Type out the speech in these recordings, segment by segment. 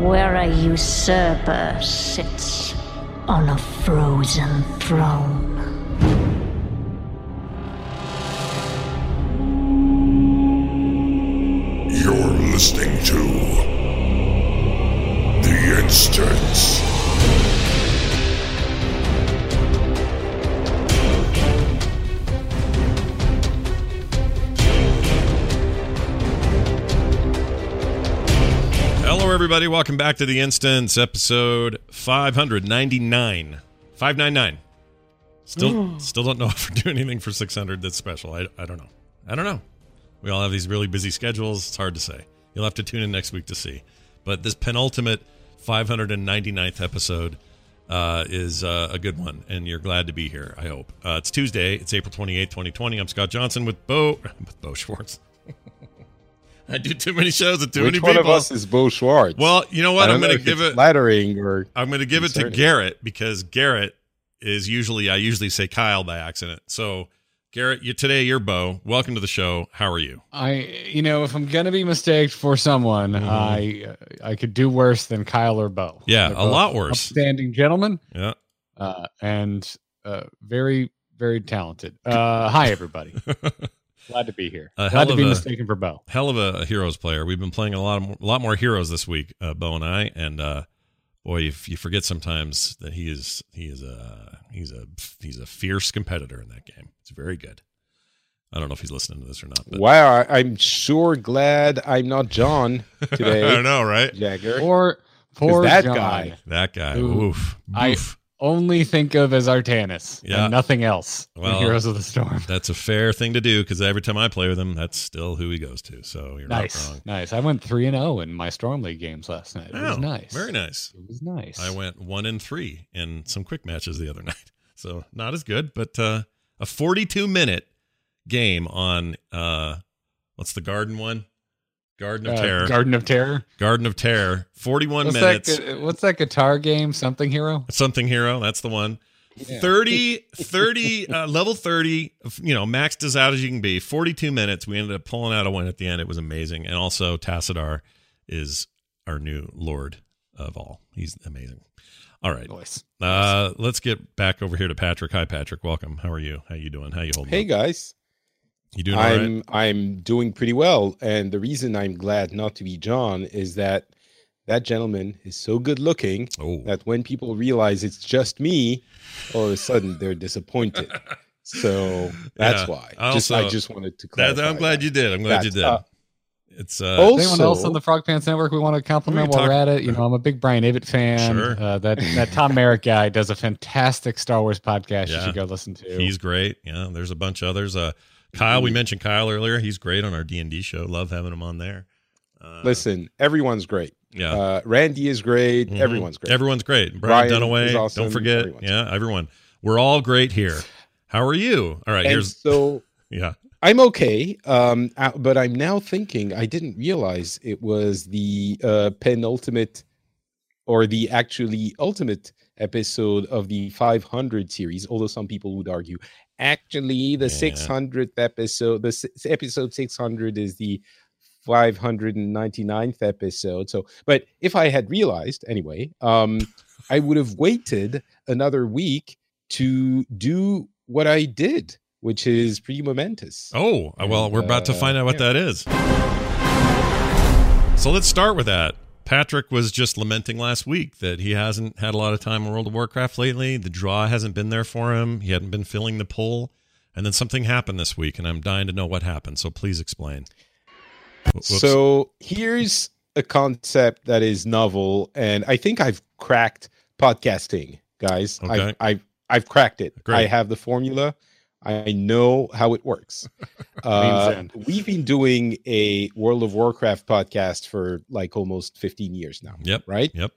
Where a usurper sits on a frozen throne. You're listening to The Instance. Hello, everybody. Welcome back to the Instance, episode 599. 599. Still, still don't know if we're doing anything for 600 that's special. I, I don't know. I don't know. We all have these really busy schedules. It's hard to say. You'll have to tune in next week to see. But this penultimate 599th episode uh, is uh, a good one, and you're glad to be here, I hope. Uh, it's Tuesday. It's April 28th, 2020. I'm Scott Johnson with Bo, with Bo Schwartz. I do too many shows with too Which many one people. of us is Bo Schwartz? Well, you know what? I I'm going to give it. flattering or I'm going to give it to. Garrett because Garrett is usually I usually say Kyle by accident. So Garrett, you today you're Bo. Welcome to the show. How are you? I, you know, if I'm gonna be mistaked for someone, Mhm. I, I could do worse than Kyle or Bo. Yeah, They're a lot worse. Upstanding gentlemen, Yeah. uh, and uh, very, very talented. Uh, hi, everybody. Glad to be here. A hell Glad to of be a- mistaken for Bo. Hell of a, a heroes player. We've been playing a lot of, a lot more heroes this week, uh, Bo and I, and uh, boy, if you forget sometimes that he is he is a he's a he's a fierce competitor in that game. It's very good. I don't know if he's listening to this or not, but wow, I- I'm sure glad I'm not John today, I don't know, right? Jagger. Poor, 'Cause poor that John. guy- That guy. Ooh. Oof. I- Oof. Only think of as Artanis Yeah. and nothing else. Well, Heroes of the Storm. That's a fair thing to do because every time I play with him, that's still who he goes to. So you're Nice, not wrong. nice. I went three and zero in my Storm League games last night. It was Oh, nice. Very nice. It was nice. I went one and three in some quick matches the other night. So not as good, but uh, a 42 minute game on uh, what's the garden one? Garden of Uh, Terror. Garden of Terror. garden of Terror. 41 What's minutes. that? What's that guitar game? Something Hero. Something hero. That's the one. Yeah. 30, 30, uh, level 30, you know, maxed as out as you can be. 42 minutes. We ended up pulling out a win at the end. It was amazing. And also, Tassadar is our new lord of all. He's amazing. All right. Voice. Uh, let's get back over here to Patrick. Hi, Patrick. Welcome. How are you? How you doing? How you holding Hey up? guys, You doing? I'm I'm doing pretty well, and the reason I'm glad not to be John is that that gentleman is so good looking Oh, that when people realize it's just me, all of a sudden they're disappointed. So that's Yeah. why. I just I just wanted to that, clarify. I'm glad that. you did. I'm glad you did. uh, it's uh, also, Anyone else on the Frog Pants Network we want to compliment We can while we're at it? You know, I'm a big Brian Ibbott fan. Sure. Uh, that that Tom Merrick guy does a fantastic Star Wars podcast. You should go listen to. he's great. Yeah, there's a bunch of others. Uh, Kyle, we mentioned Kyle earlier. He's great on our D and D show. Love having him on there. Uh, Listen, everyone's great. yeah, Uh, Randy is great. Mhm. Everyone's great. Everyone's great. Brian, Brian Dunaway. awesome. Don't forget. Everyone's yeah, everyone. We're all great here. How are you? All right. and here's so yeah. I'm okay, um, uh, but I'm now thinking I didn't realize it was the uh, penultimate or the actually ultimate episode of the 500 series. Although some people would argue, actually, the Yeah. 600th episode, the episode 600 is the 599th episode. So, but if I had realized anyway, um, I would have waited another week to do what I did, which is pretty momentous. Oh, well, And, we're about to uh, find out what yeah. that is. So let's start with that. Patrick was just lamenting last week that he hasn't had a lot of time in World of Warcraft lately. The draw hasn't been there for him. He hadn't been filling the pull. And then something happened this week, and I'm dying to know what happened. So please explain. Whoops. So here's a concept that is novel, and I think I've cracked podcasting, guys. Okay. I've, I've I've cracked it. Great. I have the formula. I know how it works. Uh, we've been doing a World of Warcraft podcast for like almost 15 years now, Yep. right? Yep.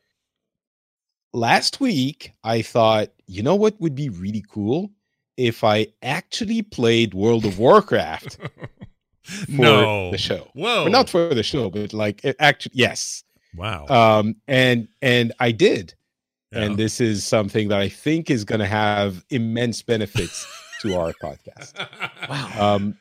Last week, I thought, you know what would be really cool if I actually played World of Warcraft for no. the show. Whoa. Or not for the show, but like it actually, yes. Wow. Um, and and I did, Yeah. and this is something that I think is going to have immense benefits to our podcast. wow. Um,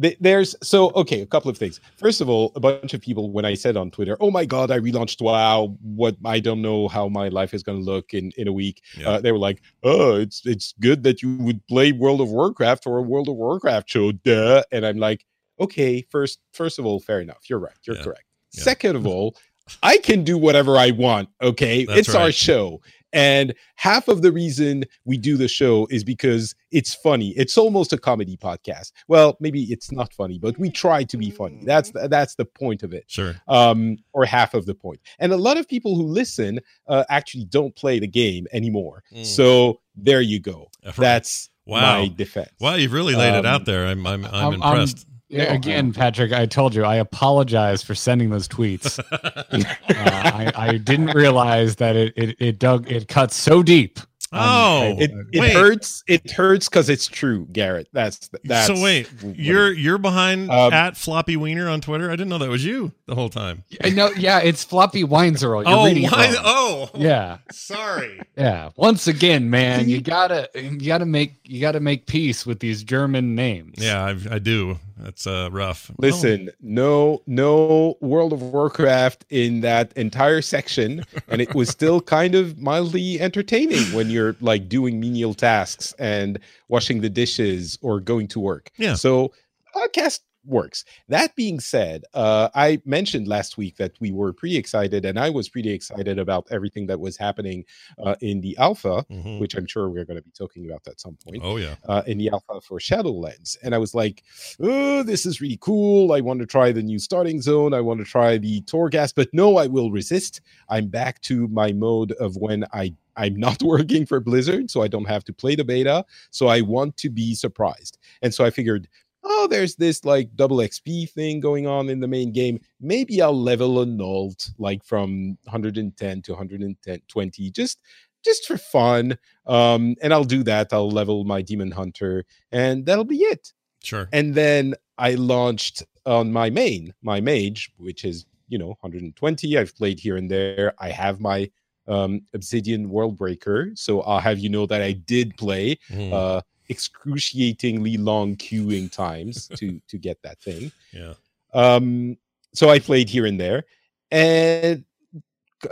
th- there's so okay. A couple of things. First of all, a bunch of people when I said on Twitter, "Oh my God, I relaunched WoW. What I don't know how my life is going to look in in a week." Yeah. Uh, they were like, "Oh, it's it's good that you would play World of Warcraft or a World of Warcraft show." Duh. And I'm like, okay. First, first of all, fair enough. You're right. You're Yeah. correct. Yeah. Second of all, I can do whatever I want. Okay, That's it's our show. And half of the reason we do the show is because it's funny. It's almost a comedy podcast. Well, maybe it's not funny, but we try to be funny. That's the, that's the point of it, sure. um, or half of the point. And a lot of people who listen uh, actually don't play the game anymore. Mm. So there you go. That's Wow. my defense. Wow, you've really laid it Um, out there. I'm I'm I'm, I'm- I'm- impressed. Yeah, again, Patrick, I told you I apologize for sending those tweets. uh, I, I didn't realize that it, it it dug it cuts so deep. Um, Oh, I- It, it Wait. hurts. It hurts because it's true, Garrett. That's that's. so wait, you're you're behind Um, at Floppy Wiener on Twitter. I didn't know that was you the whole time. I know, yeah, it's floppy Weinzierl. You're oh, reading it why- wrong. oh, yeah, sorry. yeah. Once again, man, you gotta you gotta make you gotta make peace with these German names. Yeah, I, I do. That's uh, rough. Listen, no, no World of Warcraft in that entire section, and it was still kind of mildly entertaining when you're like doing menial tasks and washing the dishes or going to work. Yeah. So podcast works. That being said, uh, I mentioned last week that we were pretty excited, and I was pretty excited about everything that was happening uh, in the alpha, Mhm. which I'm sure we're going to be talking about at some point Oh yeah. uh, in the alpha for Shadowlands. And I was like, oh, this is really cool. I want to try the new starting zone. I want to try the Torghast, but no, I will resist. I'm back to my mode of when I I'm not working for Blizzard, so I don't have to play the beta. So I want to be surprised. And so I figured, oh, there's this like double XP thing going on in the main game. Maybe I'll level a Nult like from 110 to 120, just just for fun. Um, and I'll do that. I'll level my Demon Hunter, and that'll be it. Sure. And then I launched on my main, my mage, which is you know 120. I've played here and there. I have my um, Obsidian World Breaker, so I'll have you know that I did play Mhm. uh, excruciatingly long queuing times to to get that thing. yeah. Um, so I played here and there, and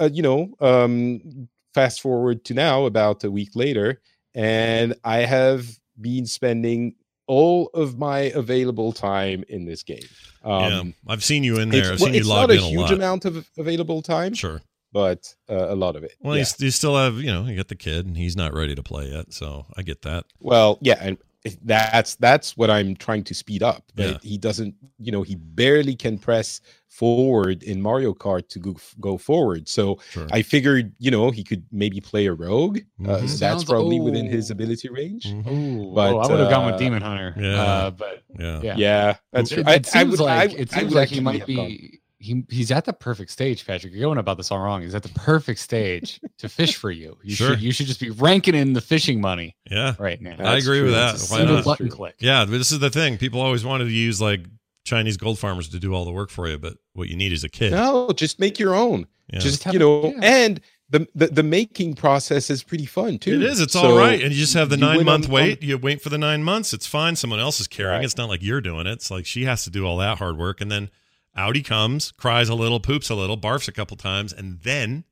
uh, you know, um, fast forward to now, about a week later, and I have been spending all of my available time in this game. yeah. Um, I've seen you in there. I've it's, seen well, you it's logged not a in a huge amount of available time, Sure. But uh, a lot of it. Well, yeah. you, you still have, you know, you got the kid, and he's not ready to play yet, so I get that. Well, yeah, and that's that's what I'm trying to speed up. But Yeah. he doesn't, you know, he barely can press forward in Mario Kart to go, go forward. So Sure. I figured, you know, he could maybe play a rogue. Uh, Mhm. so that's Sounds- probably within his ability range. Mhm. But, oh, I would have gone uh, with Demon Hunter. yeah. Uh, but Yeah. yeah, Yeah, that's it, true. it I- I seems would- like I- it I seems would like he might have gone- be he he's at the perfect stage, Patrick. You're going about this all wrong. He's at the perfect stage to fish for you. You Sure. should you should just be ranking in the fishing money Yeah. right now. I That's agree with that. It's a Why not? button click. Yeah, but this is the thing. People always wanted to use like Chinese gold farmers to do all the work for you, but what you need is a kid. No, just make your own. Yeah. Just you know, yeah. and the, the the making process is pretty fun too. It is. It's So all right, and you just have the nine month on- wait. You wait for the nine months. It's fine. Someone else is carrying. Right. It's not like you're doing it. It's like she has to do all that hard work, and then out he comes, cries a little, poops a little, barfs a couple times, and then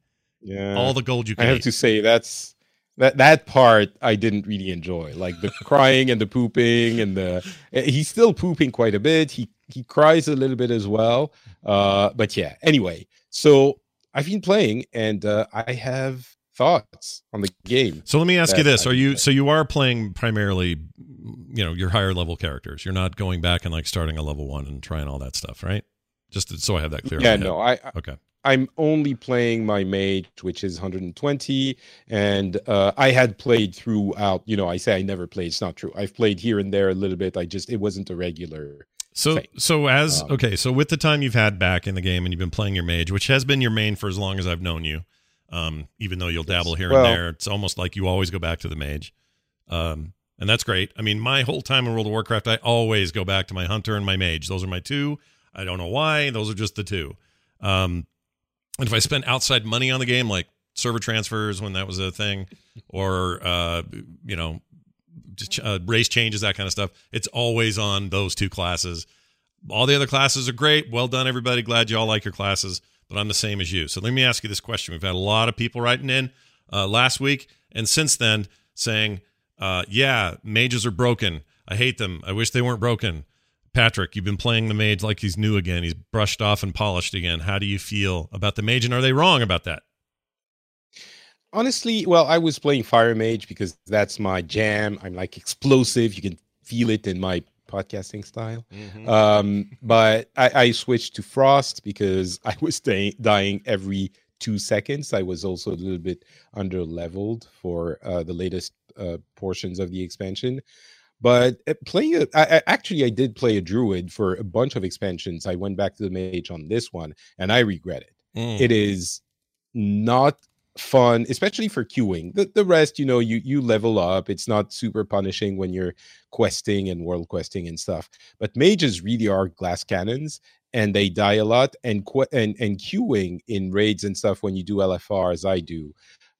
Yeah. all the gold you can. I have eat. to say that's that that part I didn't really enjoy. Like the crying and the pooping and the eh, he's still pooping quite a bit. He he cries a little bit as well. Uh but yeah, anyway. So I've been playing and uh I have thoughts on the game. So let me ask you this: Are you so you are playing primarily, you know, your higher level characters? You're not going back and like starting a level one and trying all that stuff, right? Just so I have that clear. Yeah, no, I I- Okay. I'm only playing my mage, which is 120, and uh, I had played throughout. You know, I say I never played. It's not true. I've played here and there a little bit. I just it wasn't a regular. So thing. so as Um, okay, so with the time you've had back in the game and you've been playing your mage, which has been your main for as long as I've known you, um, even though you'll dabble here Well- and there, it's almost like you always go back to the mage, um, and that's great. I mean, my whole time in World of Warcraft, I always go back to my hunter and my mage. Those are my two. I don't know why. Those are just the two. Um, and if I spend outside money on the game, like server transfers when that was a thing, or uh, you know, uh, race changes, that kind of stuff, it's always on those two classes. All the other classes are great. Well done, everybody. Glad you all like your classes, but I'm the same as you. So let me ask you this question. We've had a lot of people writing in uh, last week and since then saying, uh, yeah, mages are broken. I hate them. I wish they weren't broken. Patrick, you've been playing the mage like he's new again. He's brushed off and polished again. How do you feel about the mage, and are they wrong about that? Honestly, well, I was playing Fire Mage because that's my jam. I'm like explosive. You can feel it in my podcasting style. Um, but I, I switched to Frost because I was dy- dying every two seconds. I was also a little bit under leveled for uh, the latest uh, portions of the expansion. But uh, playing a, I, actually, I did play a druid for a bunch of expansions. I went back to the mage on this one, and I regret it Mm. it is not fun especially for queuing the, the rest you know you you level up it's not super punishing when you're questing and world questing and stuff but mages really are glass cannons and they die a lot and que- and and queuing in raids and stuff when you do lfr as i do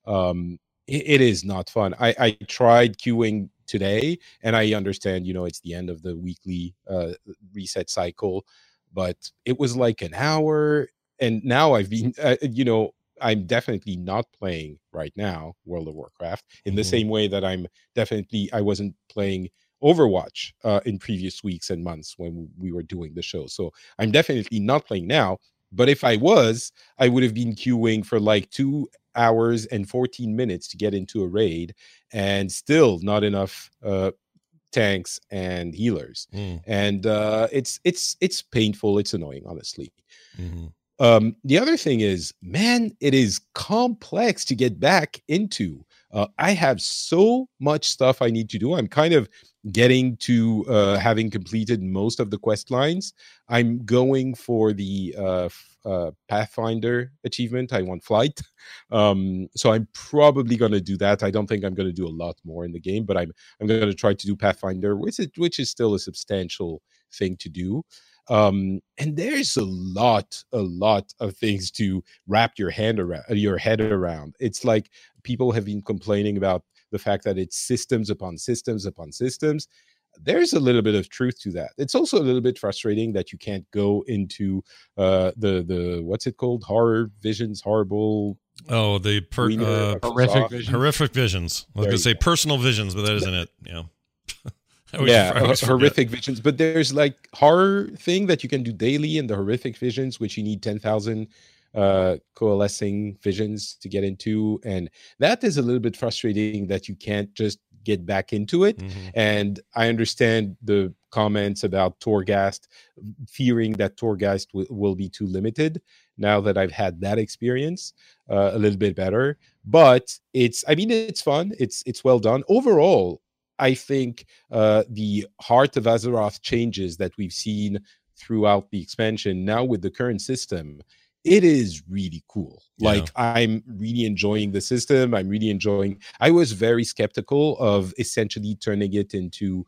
um it, it is not fun i i tried queuing today and i understand you know it's the end of the weekly uh reset cycle but it was like an hour and now I've been, uh, you know, I'm definitely not playing right now World of Warcraft in the Mhm. same way that I'm definitely I wasn't playing Overwatch uh, in previous weeks and months when we were doing the show. So I'm definitely not playing now. But if I was, I would have been queuing for like two hours and 14 minutes to get into a raid, and still not enough uh, tanks and healers. Mm, And uh, it's it's it's painful. It's annoying, honestly. mhm. Um, the other thing is, man, it is complex to get back into. Uh, I have so much stuff I need to do. I'm kind of getting to uh, having completed most of the quest lines. I'm going for the uh, uh, Pathfinder achievement. I want flight, um, so I'm probably going to do that. I don't think I'm going to do a lot more in the game, but I'm I'm going to try to do Pathfinder, which is which is still a substantial thing to do um and there's a lot a lot of things to wrap your hand around your head around it's like people have been complaining about the fact that it's systems upon systems upon systems there's a little bit of truth to that it's also a little bit frustrating that you can't go into uh the the what's it called horror visions horrible Oh, the per, Greener, uh, horrific vision. horrific visions. I was There going to say go. personal visions, but that isn't it. Yeah. Yeah I uh, horrific visions but there's like horror thing that you can do daily in the horrific visions which you need 10,000 uh coalescing visions to get into and that is a little bit frustrating that you can't just get back into it Mhm. and i understand the comments about torghast fearing that torghast w- will be too limited now that i've had that experience uh, a little bit better but it's i mean it's fun it's it's well done overall i think uh, the heart of azeroth changes that we've seen throughout the expansion now with the current system it is really cool. Yeah. like i'm really enjoying the system. I'm really enjoying i was very skeptical of essentially turning it into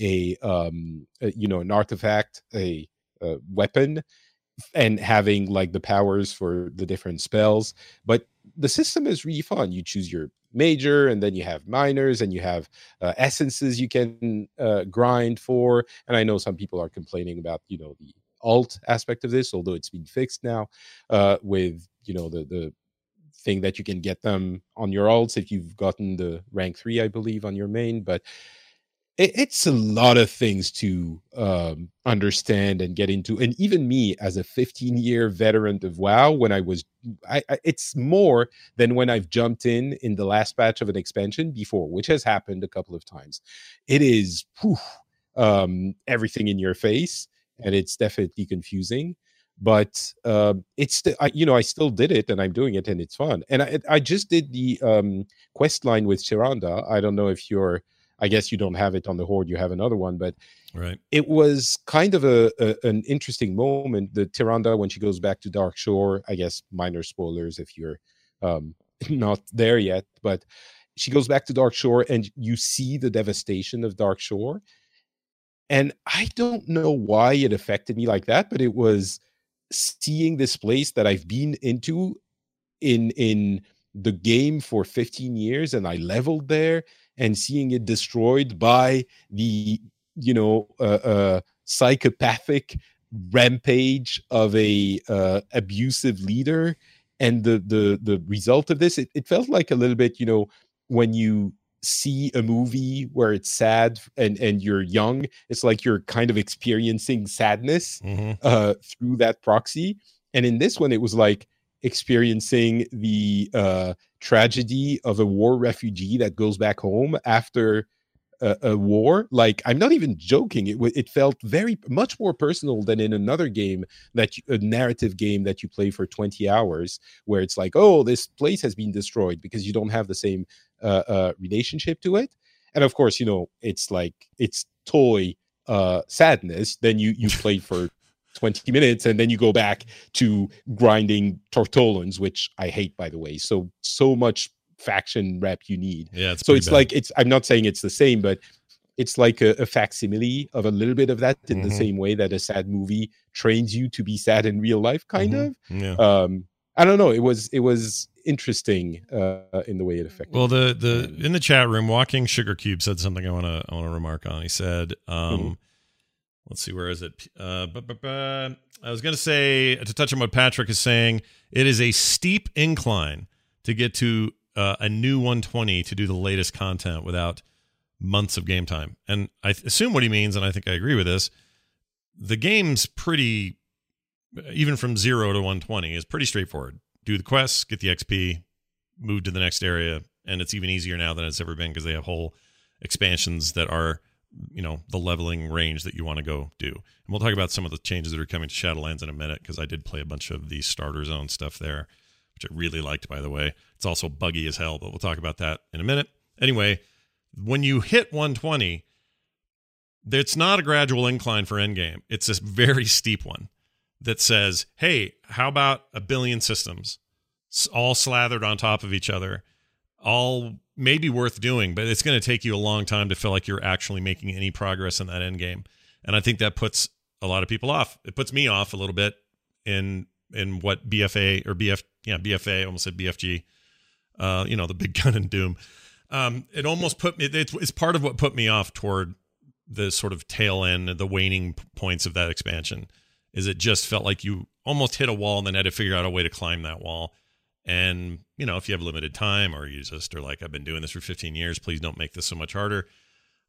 a um a, you know an artifact a, a weapon and having like the powers for the different spells. But the system is really fun. You choose your major and then you have minors and you have uh, essences you can uh, grind for. And i know some people are complaining about you know the alt aspect of this although it's been fixed now uh, with you know the the thing that you can get them on your alts if you've gotten the rank three i believe on your main but it, it's a lot of things to um, understand and get into and even me as a 15 year veteran of wow when i was I, I it's more than when i've jumped in in the last batch of an expansion before which has happened a couple of times. It is whew, um, everything in your face and it's definitely confusing but uh, it's st- I, you know I still did it and I'm doing it and it's fun. And I I just did the um, quest line with Tyrande. I don't know if you're. I guess you don't have it on the horde. You have another one, but Right. it was kind of a, a an interesting moment. The Tyrande when she goes back to Darkshore. I guess minor spoilers if you're um, not there yet, but she goes back to Darkshore and you see the devastation of Darkshore. And I don't know why it affected me like that, but it was seeing this place that I've been into in in the game for 15 years and I leveled there and seeing it destroyed by the you know uh, uh psychopathic rampage of a uh, abusive leader. And the the the result of this it, it felt like a little bit you know when you see a movie where it's sad and and you're young it's like you're kind of experiencing sadness hmm uh through that proxy. And in this one it was like experiencing the uh tragedy of a war refugee that goes back home after a, a war. Like i'm not even joking. It it felt very much more personal than in another game that you, a narrative game that you play for 20 hours where it's like oh this place has been destroyed because you don't have the same uh, uh relationship to it and of course you know it's like it's toy uh sadness then you you play for 20 minutes and then you go back to grinding Tortollans which i hate by the way so so much faction rep you need Yeah. It's so it's bad. like it's i'm not saying it's the same but it's like a, a facsimile of a little bit of that in the Mhm. same way that a sad movie trains you to be sad in real life kind Mhm. of Yeah. um i don't know it was it was interesting uh in the way it affected Well, the the in the chat room, Walking Sugar Cube said something I want to I want to remark on. He said, um, Mhm. "Let's see, where is it? Uh, bu- bu- bu- I was going to say to touch on what Patrick is saying. It is a steep incline to get to uh, a new 120 to do the latest content without months of game time. And I assume what he means, and I think I agree with this. The game's pretty, even from zero to 120, is pretty straightforward. Do the quests, get the XP, move to the next area and it's even easier now than it's ever been because they have whole expansions that are you know the leveling range that you want to go do. And we'll talk about some of the changes that are coming to shadowlands in a minute because i did play a bunch of the starter zone stuff there which i really liked by the way. It's also buggy as hell but we'll talk about that in a minute. Anyway when you hit 120 it's not a gradual incline for endgame. It's a very steep one that says hey how about a billion systems all slathered on top of each other, all maybe worth doing, but it's going to take you a long time to feel like you're actually making any progress in that end game. And I think that puts a lot of people off. It puts me off a little bit in in what BFA or BF yeah BFA almost said BFG, uh, you know the big gun and Doom. Um, it almost put me. It's, it's part of what put me off toward the sort of tail end, the waning points of that expansion. Is it just felt like you almost hit a wall and then had to figure out a way to climb that wall. And, you know, if you have limited time or you just are like, I've been doing this for 15 years, please don't make this so much harder.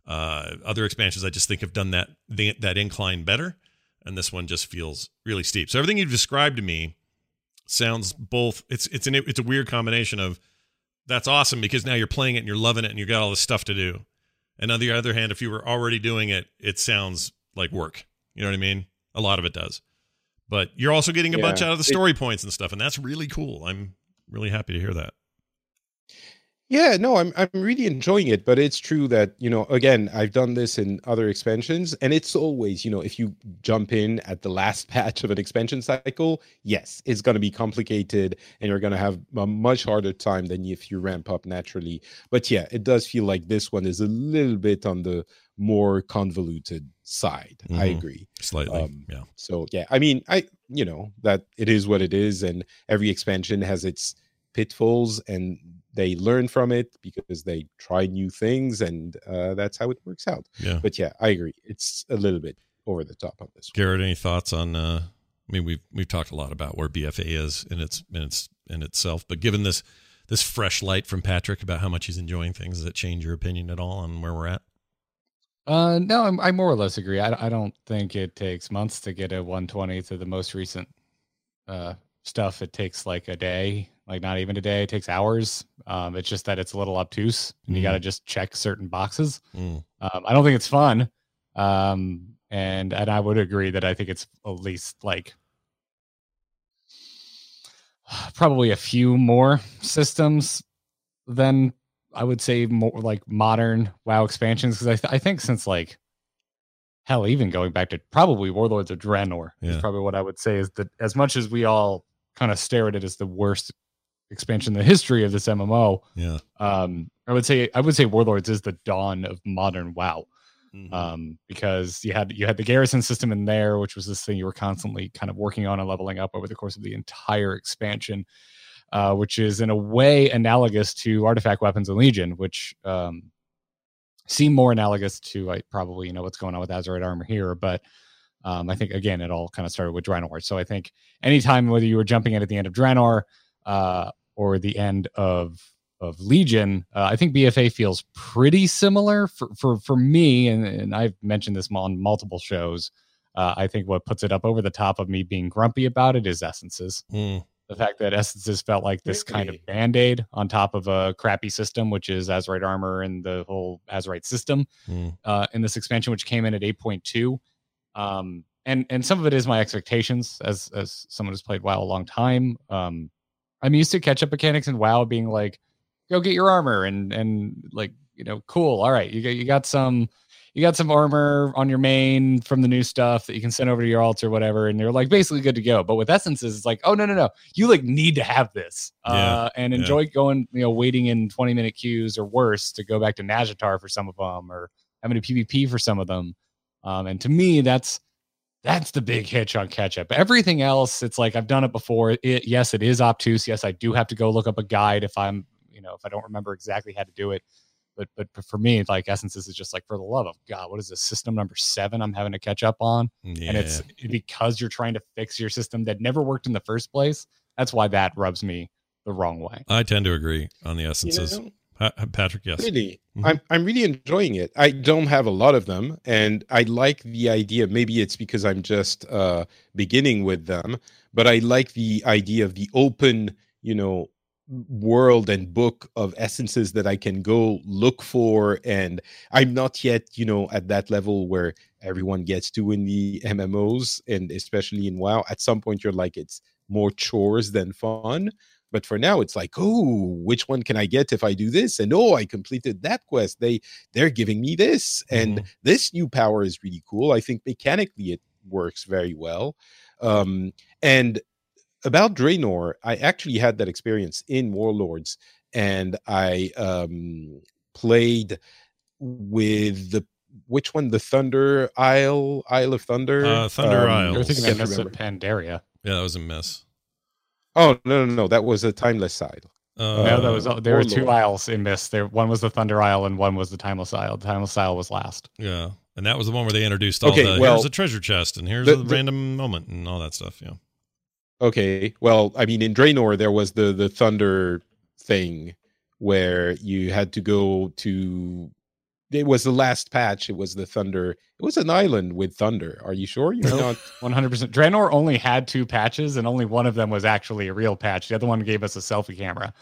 Uh, other expansions, I just think have done that that incline better. And this one just feels really steep. So everything you've described to me sounds both, it's, it's an, it's a weird combination of that's awesome because now you're playing it and you're loving it and you've got all this stuff to do. And on the other hand, if you were already doing it, it sounds like work. You know what I mean? A lot of it does. But you're also getting a bunch out of the It- story points and stuff, and that's really cool. I'm really happy to hear that. Yeah, no, I'm I'm really enjoying it, but it's true that, you know, again, I've done this in other expansions and it's always, you know, if you jump in at the last patch of an expansion cycle, yes, it's going to be complicated and you're going to have a much harder time than if you ramp up naturally. But yeah, it does feel like this one is a little bit on the more convoluted side. I Mhm. agree. Slightly, Um, yeah. So yeah, I mean, I you know that it is what it is, and every expansion has its pitfalls, and they learn from it because they try new things, and uh, that's how it works out. Yeah. But yeah, I agree. It's a little bit over the top on this. One. Garrett, any thoughts on? Uh, I mean, we've we've talked a lot about where BFA is in its in its in itself, but given this this fresh light from Patrick about how much he's enjoying things, does it change your opinion at all on where we're at? Uh, no, I'm, I more or less agree. I, I don't think it takes months to get a 120 to the most recent uh, stuff. It takes like a day, like not even a day. It takes hours. Um, it's just that it's a little obtuse, and you Mhm. got to just check certain boxes. Mm. Um, I don't think it's fun. Um, and and I would agree that I think it's at least like probably a few more systems than I would say more like modern WoW expansions because I, th- I think since like hell, even going back to probably Warlords of Draenor Yeah. is probably what I would say is that as much as we all kind of stare at it as the worst expansion in the history of this MMO, Yeah. um, I would say I would say Warlords is the dawn of modern WoW Mhm. um, because you had you had the garrison system in there, which was this thing you were constantly kind of working on and leveling up over the course of the entire expansion, uh, which is in a way analogous to Artifact Weapons and Legion, which um, seem more analogous to like probably you know what's going on with Azerite armor here, but um, I think again it all kind of started with Draenor. So I think anytime whether you were jumping in at the end of Draenor uh, or the end of of Legion, uh, I think BFA feels pretty similar for for for me, and, and I've mentioned this on multiple shows. Uh, I think what puts it up over the top of me being grumpy about it is essences. Mm. The fact that essences felt like this kind of Really? band aid on top of a crappy system, which is Azerite armor and the whole Azerite system Mm. uh, in this expansion, which came in at 8.2. Um, and and some of it is my expectations as as someone who's played WoW a long time. Um, I'm used to catch up mechanics and WoW being like, go get your armor and and like you know, cool. All right, you got you got some you got some armor on your main from the new stuff that you can send over to your altar, or whatever, and you're like basically good to go. But with essences, it's like, oh no no no, you like need to have this Yeah, uh, and yeah. enjoy going you know waiting in 20 minute queues or worse to go back to Nazjatar for some of them or having a PvP for some of them. Um, and to me, that's that's the big hitch on catch up. Everything else, it's like I've done it before. It, yes, it is obtuse. Yes, I do have to go look up a guide if I'm, you know, if I don't remember exactly how to do it. But but for me, like Essences is just like for the love of God, what is this system number seven I'm having to catch up on? Yeah. And it's because you're trying to fix your system that never worked in the first place. That's why that rubs me the wrong way. I tend to agree on the You essences. know, Patrick, yes. Really, Mhm. I'm I'm really enjoying it. I don't have a lot of them, and I like the idea. Maybe it's because I'm just uh, beginning with them, but I like the idea of the open, you know, world and book of essences that I can go look for. And I'm not yet, you know, at that level where everyone gets to in the MMOs, and especially in WoW. At some point, you're like, it's more chores than fun. But for now, it's like, oh, which one can I get if I do this? And oh, I completed that quest. They they're giving me this, and this new power is really cool. I think mechanically it works very well. Um, and about Draenor, I actually had that experience in Warlords, and I um, played with the which one? The Thunder Isle, Isle of Thunder, Uh, Thunder Isle. You're thinking can't of Pandaria. Yeah, that was a miss. Oh no, no, no! That was a Timeless Isle. Uh, no, that was there were two Warlord. isles in Miss. There one was the Thunder Isle and one was the Timeless Isle. The Timeless Isle was last. yeah, and that was the one where they introduced all Okay, the well, here's a treasure chest and here's the- a the- random moment and all that stuff. Yeah, Okay. Well, I mean, in Draenor, there was the the thunder thing where you had to go to. It was the last patch. It was the thunder. It was an island with thunder. Are you sure? You're not. One hundred percent. Draenor only had two patches, and only one of them was actually a real patch. The other one gave us a selfie camera.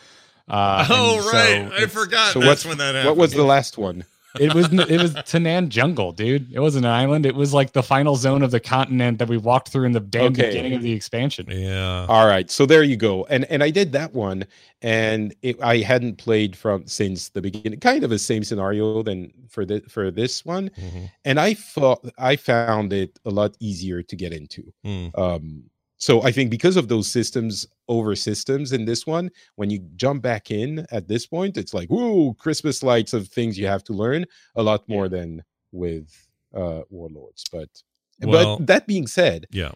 Uh, oh and so right, I forgot. so That's what's- when that happened. What was the last one? It was it was Tanaan Jungle, dude. It wasn't an island. It was like the final zone of the continent that we walked through in the damn Okay. beginning of the expansion. Yeah, All right. So there you go. And and I did that one, and it, I hadn't played from since the beginning. Kind of the same scenario than for the for this one, Mhm. and I thought I found it a lot easier to get into. Mm. um so i think because of those systems over systems in this one when you jump back in at this point it's like whoa christmas lights of things you have to learn a lot more than with uh warlords but Well- but that being said yeah.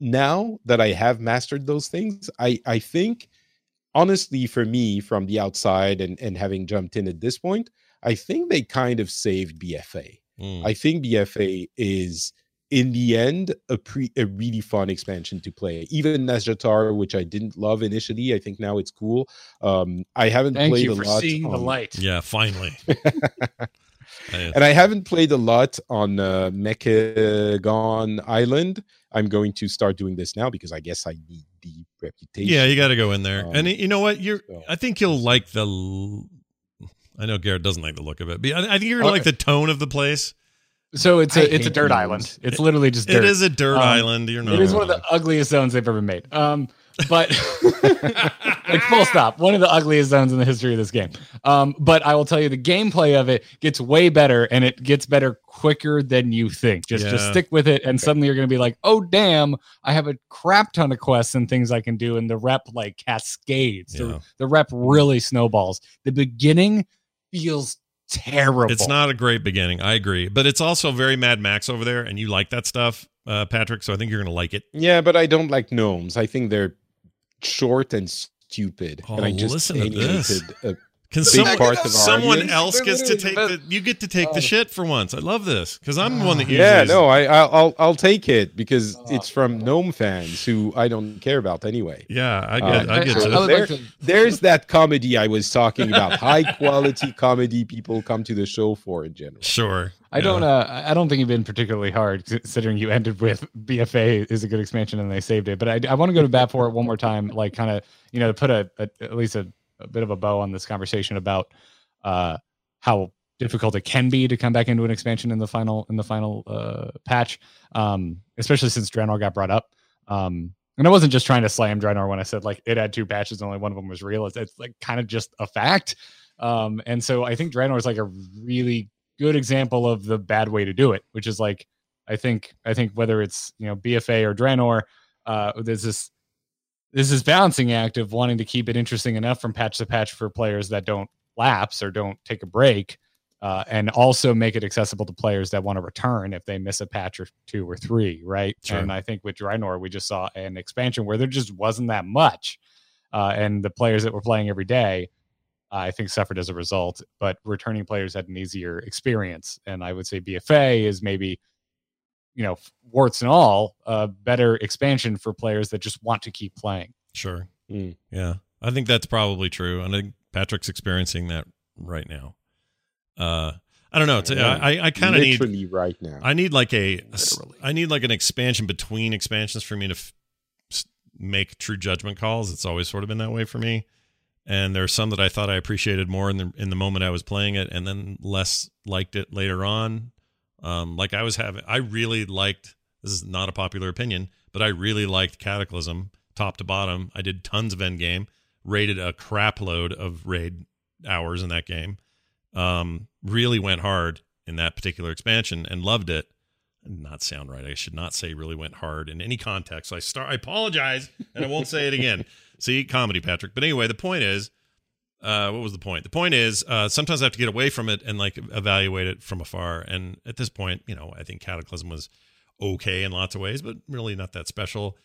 now that i have mastered those things i i think honestly for me from the outside and and having jumped in at this point i think they kind of saved bfa Mm. I think BFA is in the end a pre a really fun expansion to play. Even Nazjatar, which I didn't love initially, I think now it's cool. Um, I haven't Thank played you a for lot seeing the light. yeah, finally. And I haven't played a lot on uh, Mechagon Island. I'm going to start doing this now because I guess I need the reputation. yeah, you got to go in there, Um, and you know what? You're. so- I think you'll like the. l- I know Garrett doesn't like the look of it, but I, I think you're gonna Oh, like the tone of the place. So it's I a it's a dirt gnomes. island. It's literally just dirt. It is a dirt Um, island. You're not. It is one of the ugliest zones they've ever made. Um, but like full stop, one of the ugliest zones in the history of this game. Um, but I will tell you, the gameplay of it gets way better, and it gets better quicker than you think. Just just stick with it, and suddenly you're going to be like, oh damn, I have a crap ton of quests and things I can do, and the rep like cascades. Yeah. The, the rep really snowballs. The beginning feels terrible. It's not a great beginning. I agree, but it's also very Mad Max over there, and you like that stuff, uh, Patrick. So I think you're going to like it. Yeah, but I don't like gnomes. I think they're short and stupid. Oh, and I just listen to this. a Can big someone, part of someone audience. else gets to take But- the? You get to take the Oh. shit for once. I love this because I'm the one that usually. Yeah, no, I, I'll, I'll I'll take it because it's from gnome fans who I don't care about anyway. Yeah, I Uh, get. I get I- you. There- There's that comedy I was talking about. High quality comedy people come to the show for in general. Sure. I don't. Uh, I I don't think you've been particularly hard, considering you ended with BFA is a good expansion and they saved it. But I, I want to go to bat for it one more time, like kind of you know to put a, a at least a, a bit of a bow on this conversation about uh, how difficult it can be to come back into an expansion in the final in the final uh, patch, um, especially since Draenor got brought up. Um, and I wasn't just trying to slam Draenor when I said like it had two patches, only one of them was real. It's, it's like kind of just a fact. Um, and so I think Draenor is like a really good example of the bad way to do it, which is like I think I think whether it's you know BFA or Draenor, uh, there's this there's is balancing act of wanting to keep it interesting enough from patch to patch for players that don't lapse or don't take a break, uh, and also make it accessible to players that want to return if they miss a patch or two or three, right? Sure. And I think with Draenor, we just saw an expansion where there just wasn't that much, uh, and the players that were playing every day I think suffered as a result, but returning players had an easier experience. And I would say BFA is maybe, you know, warts and all, a better expansion for players that just want to keep playing. Sure. Mm. Yeah, I think that's probably true, and I think Patrick's experiencing that right now. Uh, I don't know. It's, Yeah. I I kind of need right now. I need like a Literally. I need like an expansion between expansions for me to f- s- make true judgment calls. It's always sort of been that way for me. And there are some that I thought I appreciated more in the in the moment I was playing it, and then less liked it later on. Um, like I was having, I really liked. This is not a popular opinion, but I really liked Cataclysm top to bottom. I did tons of end game, rated a crap load of raid hours in that game. Um, really went hard in that particular expansion and loved it. Not sound right. I should not say really went hard in any context. So I start. I apologize, and I won't say it again. See, comedy, Patrick. But anyway, the point is, uh, what was the point? The point is, uh, sometimes I have to get away from it and like evaluate it from afar. And at this point, you know, I think Cataclysm was okay in lots of ways, but really not that special.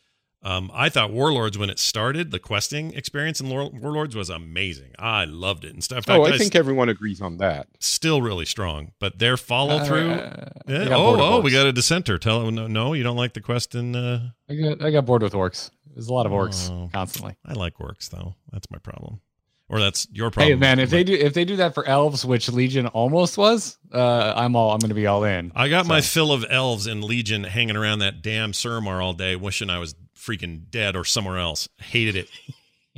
Um, I thought Warlords when it started, the questing experience in Warlords was amazing. I loved it and stuff. oh, I think everyone agrees on that. still really strong, but their follow through. Uh, Yeah. got Oh, bored oh, we got a dissenter. Tell him no, no, you don't like the quest in. Uh, I got, I got bored with orcs. There's a lot of orcs Oh. constantly. I like orcs though. That's my problem, or that's your problem. Hey man, if they do if they do that for elves, which Legion almost was, uh, I'm all I'm going to be all in. I got my fill of elves in Legion hanging around that damn Suramar all day, wishing I was freaking dead or somewhere else. Hated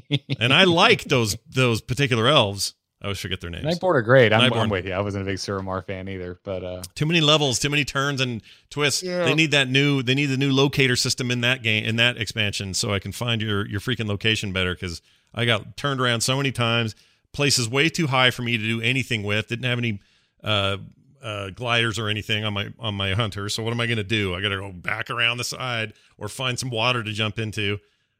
it, and I like those those particular elves. I always forget their names. Nightborne are great. I'm, Nightborne. I'm with you. I wasn't a big Suramar fan either, but uh, too many levels, too many turns and twists. Yeah. They need that new. They need the new locator system in that game in that expansion, so I can find your your freaking location better. Because I got turned around so many times. Places way too high for me to do anything with. Didn't have any uh, uh, gliders or anything on my on my hunter. So what am I going to do? I got to go back around the side or find some water to jump into.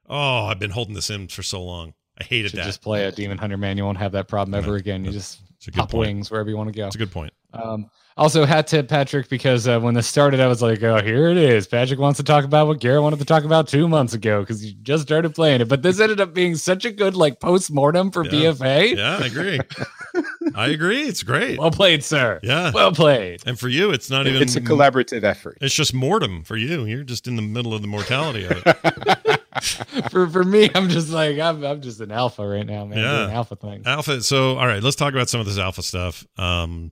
Oh, I've been holding this in for so long. I hated should that. just play a Demon Hunter man. You won't have that problem ever No, again. You just It's pop point. wings wherever you want to go. That's a good point. Um, also, hat tip Patrick because uh, when this started, I was like, "Oh, here it is." Patrick wants to talk about what Garrett wanted to talk about two months ago because he just started playing it. But this ended up being such a good like post mortem for Yeah. BFA. Yeah, I agree. I agree. It's great. Well played, sir. Yeah. Well played. And for you, it's not even. It's a collaborative effort. It's just mortem for you. You're just in the middle of the mortality of it. for for me, I'm just like I'm I'm just an alpha right now, man. Yeah. Doing alpha things. alpha. So, all right, let's talk about some of this alpha stuff. Um,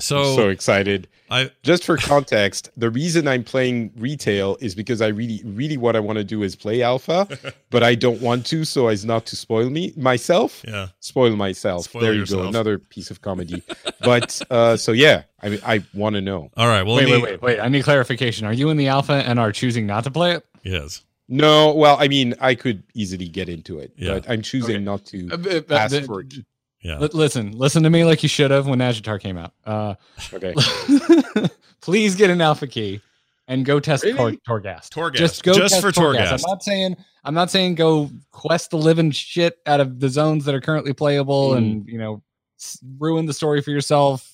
So, so excited. I Just for context, the reason I'm playing retail is because I really, really what I want to do is play alpha, but I don't want to, so as not to spoil me myself. yeah. Spoil myself. Spoil there you yourself. go, another piece of comedy. but uh, so yeah, I mean, I want to know. All right. Well, wait, let me, wait, wait, wait. I need clarification. Are you in the alpha and are choosing not to play it? Yes. No, well, I mean, I could easily get into it, Yeah. but I'm choosing Okay. not to Uh, b- b- ask th- for it. Yeah. li- listen, listen to me like you should have when Nazjatar came out. Uh, Okay. please get an alpha key and go test Really? Tor- Torghast. Torghast. Just go Just test for Torghast. I'm not saying I'm not saying go quest the living shit out of the zones that are currently playable Mm. and you know s- ruin the story for yourself.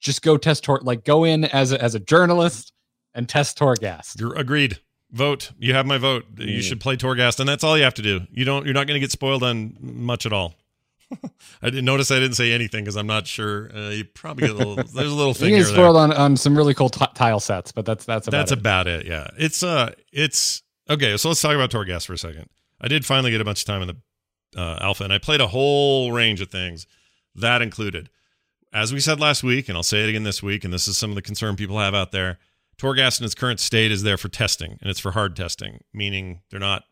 Just go test Tor like go in as a, as a journalist and test Torghast. You're agreed. Vote. You have my vote. You Mm. should play Torghast, and that's all you have to do. You don't. You're not going to get spoiled on much at all. I didn't notice. I didn't say anything because I'm not sure. Uh, you probably get a little. There's a little You thing get here. or there. spoiled on, on some really cool t- tile sets, but that's that's about That's it. about it. Yeah. It's uh. It's okay. So let's talk about Torghast for a second. I did finally get a bunch of time in the uh, alpha, and I played a whole range of things. That included, as we said last week, and I'll say it again this week, and this is some of the concern people have out there. Torghast in its current state is there for testing, and it's for hard testing, meaning they're not